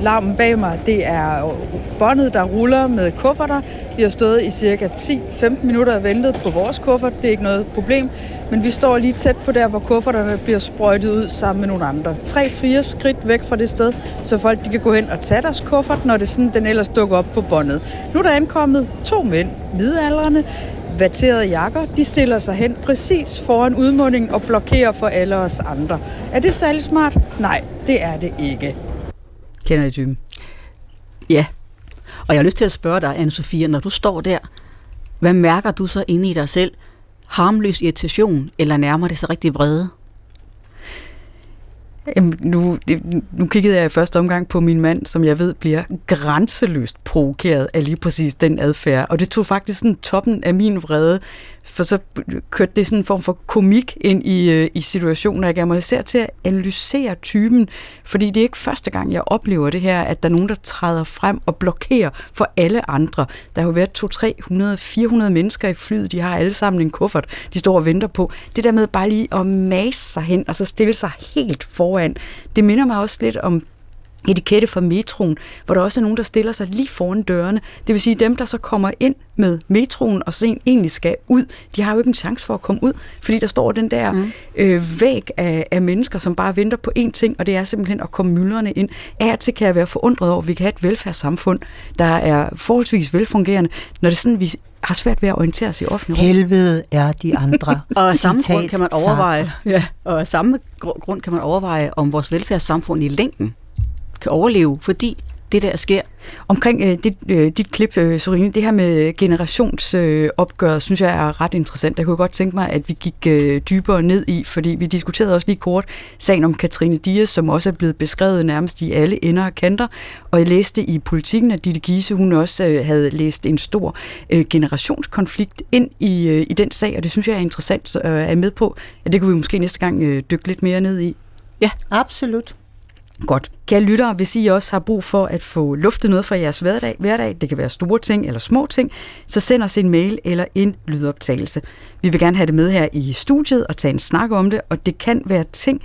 Larmen bag mig, det er båndet, der ruller med kufferter. Vi har stået i cirka 10-15 minutter og ventet på vores kuffert. Det er ikke noget problem. Men vi står lige tæt på der, hvor kufferterne bliver sprøjtet ud sammen med nogle andre. 3-4 skridt væk fra det sted, så folk de kan gå hen og tage deres kuffert, når det sådan, den ellers dukker op på båndet. Nu er der ankommet to mænd, midalderne, vatterede jakker. De stiller sig hen præcis foran udmundingen og blokerer for alle os andre. Er det særlig smart? Nej, det er det ikke. Kender I typen? Ja. Og jeg har lyst til at spørge dig, anne Sofia, når du står der, hvad mærker du så inde i dig selv? Harmløs irritation, eller nærmer det sig rigtig vrede? Jamen, nu, nu kiggede jeg i første omgang på min mand, som jeg ved bliver grænseløst provokeret af lige præcis den adfærd. Og det tog faktisk sådan toppen af min vrede, for så kørte det sådan en form for komik ind i, øh, i situationen, og jeg gav mig især til at analysere typen, fordi det er ikke første gang, jeg oplever det her, at der er nogen, der træder frem og blokerer for alle andre. Der har jo været 200, 300, 400 mennesker i flyet, de har alle sammen en kuffert, de står og venter på. Det der med bare lige at mase sig hen, og så stille sig helt foran, det minder mig også lidt om etikette fra metroen, hvor der også er nogen, der stiller sig lige foran dørene. Det vil sige, dem, der så kommer ind med metroen og så egentlig skal ud, de har jo ikke en chance for at komme ud, fordi der står den der mm. øh, væg af, af mennesker, som bare venter på én ting, og det er simpelthen at komme myldrende ind. Af til kan jeg være forundret over, at vi kan have et velfærdssamfund, der er forholdsvis velfungerende, når det er sådan, vi har svært ved at orientere os i offentlig rum. Helvede er de andre. Og samme grund kan man overveje, ja, og samme gr- grund kan man overveje, om vores velfærdssamfund i længden kan overleve, fordi det der sker. Omkring øh, dit, øh, dit klip, øh, Sorine, det her med generationsopgør, øh, synes jeg er ret interessant. Jeg kunne godt tænke mig, at vi gik øh, dybere ned i, fordi vi diskuterede også lige kort sagen om Katrine Dias, som også er blevet beskrevet nærmest i alle ender og kanter. Og jeg læste i politikken, at Ditte Giese, hun også øh, havde læst en stor øh, generationskonflikt ind i, øh, i den sag, og det synes jeg er interessant at øh, er med på. Ja, det kunne vi måske næste gang øh, dykke lidt mere ned i. Ja, Absolut. Godt. Kære lyttere, hvis I også har brug for at få luftet noget fra jeres hverdag, hverdag, det kan være store ting eller små ting, så send os en mail eller en lydoptagelse. Vi vil gerne have det med her i studiet og tage en snak om det, og det kan være ting,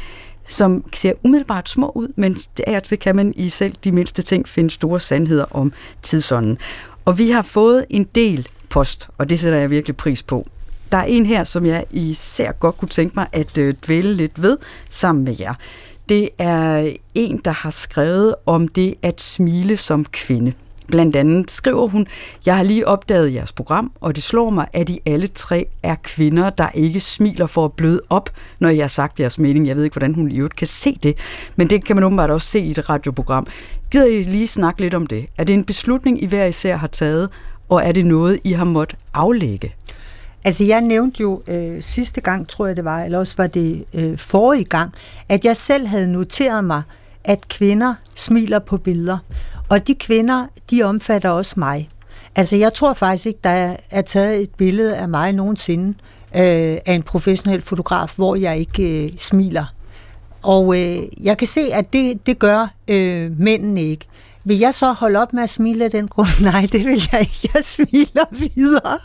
som ser umiddelbart små ud, men af og til kan man i selv de mindste ting finde store sandheder om tidsånden. Og vi har fået en del post, og det sætter jeg virkelig pris på. Der er en her, som jeg især godt kunne tænke mig at øh, dvæle lidt ved sammen med jer. Det er en, der har skrevet om det at smile som kvinde. Blandt andet skriver hun, jeg har lige opdaget jeres program, og det slår mig, at I alle tre er kvinder, der ikke smiler for at bløde op, når jeg har sagt jeres mening. Jeg ved ikke, hvordan hun i øvrigt kan se det, men det kan man åbenbart også se i et radioprogram. Gider I lige snakke lidt om det? Er det en beslutning, I hver især har taget, og er det noget, I har måttet aflægge? Altså, jeg nævnte jo øh, sidste gang, tror jeg det var, eller også var det øh, forrige gang, at jeg selv havde noteret mig, at kvinder smiler på billeder. Og de kvinder, de omfatter også mig. Altså, jeg tror faktisk ikke, der er, taget et billede af mig nogensinde øh, af en professionel fotograf, hvor jeg ikke øh, smiler. Og øh, jeg kan se, at det, det gør øh, mændene ikke. Vil jeg så holde op med at smile af den grund? Nej, det vil jeg ikke. Jeg smiler videre.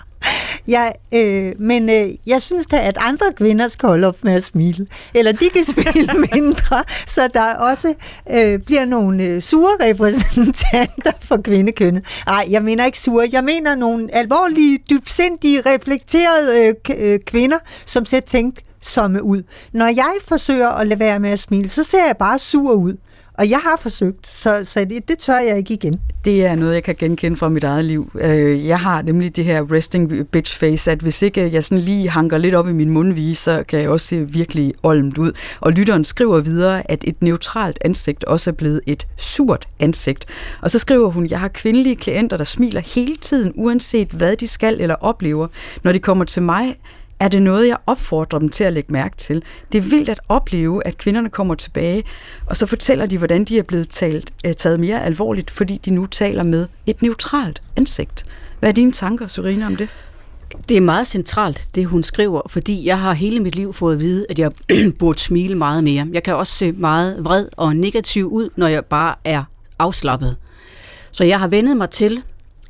Jeg, øh, men øh, jeg synes da, at andre kvinder skal holde op med at smile. Eller de kan smile mindre, så der også øh, bliver nogle øh, sure repræsentanter for kvindekønnet. Nej, jeg mener ikke sure. Jeg mener nogle alvorlige, dybsindige, reflekterede øh, øh, kvinder, som ser tænkt som ud. Når jeg forsøger at lade være med at smile, så ser jeg bare sur ud. Og jeg har forsøgt, så, så det, det tør jeg ikke igen. Det er noget, jeg kan genkende fra mit eget liv. Øh, jeg har nemlig det her resting bitch face, at hvis ikke øh, jeg sådan lige hanker lidt op i min mundvige, så kan jeg også se virkelig olmt ud. Og lytteren skriver videre, at et neutralt ansigt også er blevet et surt ansigt. Og så skriver hun, jeg har kvindelige klienter, der smiler hele tiden, uanset hvad de skal eller oplever. Når de kommer til mig, er det noget, jeg opfordrer dem til at lægge mærke til. Det er vildt at opleve, at kvinderne kommer tilbage, og så fortæller de, hvordan de er blevet talt, øh, taget mere alvorligt, fordi de nu taler med et neutralt ansigt. Hvad er dine tanker, Surina, om det? Det er meget centralt, det hun skriver, fordi jeg har hele mit liv fået at vide, at jeg burde smile meget mere. Jeg kan også se meget vred og negativ ud, når jeg bare er afslappet. Så jeg har vendet mig til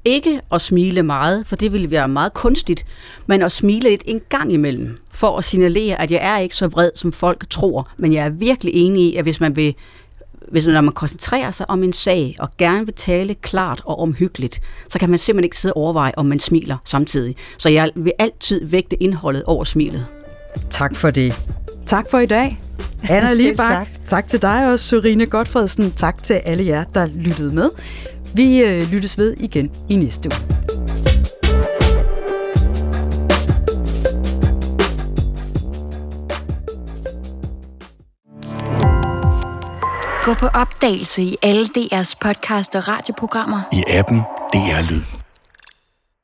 ikke at smile meget, for det ville være meget kunstigt, men at smile lidt en gang imellem, for at signalere, at jeg er ikke så vred, som folk tror. Men jeg er virkelig enig i, at hvis man vil hvis når man koncentrerer sig om en sag og gerne vil tale klart og omhyggeligt, så kan man simpelthen ikke sidde og overveje, om man smiler samtidig. Så jeg vil altid vægte indholdet over smilet. Tak for det. Tak for i dag. Anna Selv Libak, tak. tak til dig også, Sørine Godfredsen. Tak til alle jer, der lyttede med. Vi øh, lyttes ved igen i næste uge. Gå på opdagelse i alle DR's podcast og radioprogrammer. I appen DR Lyd.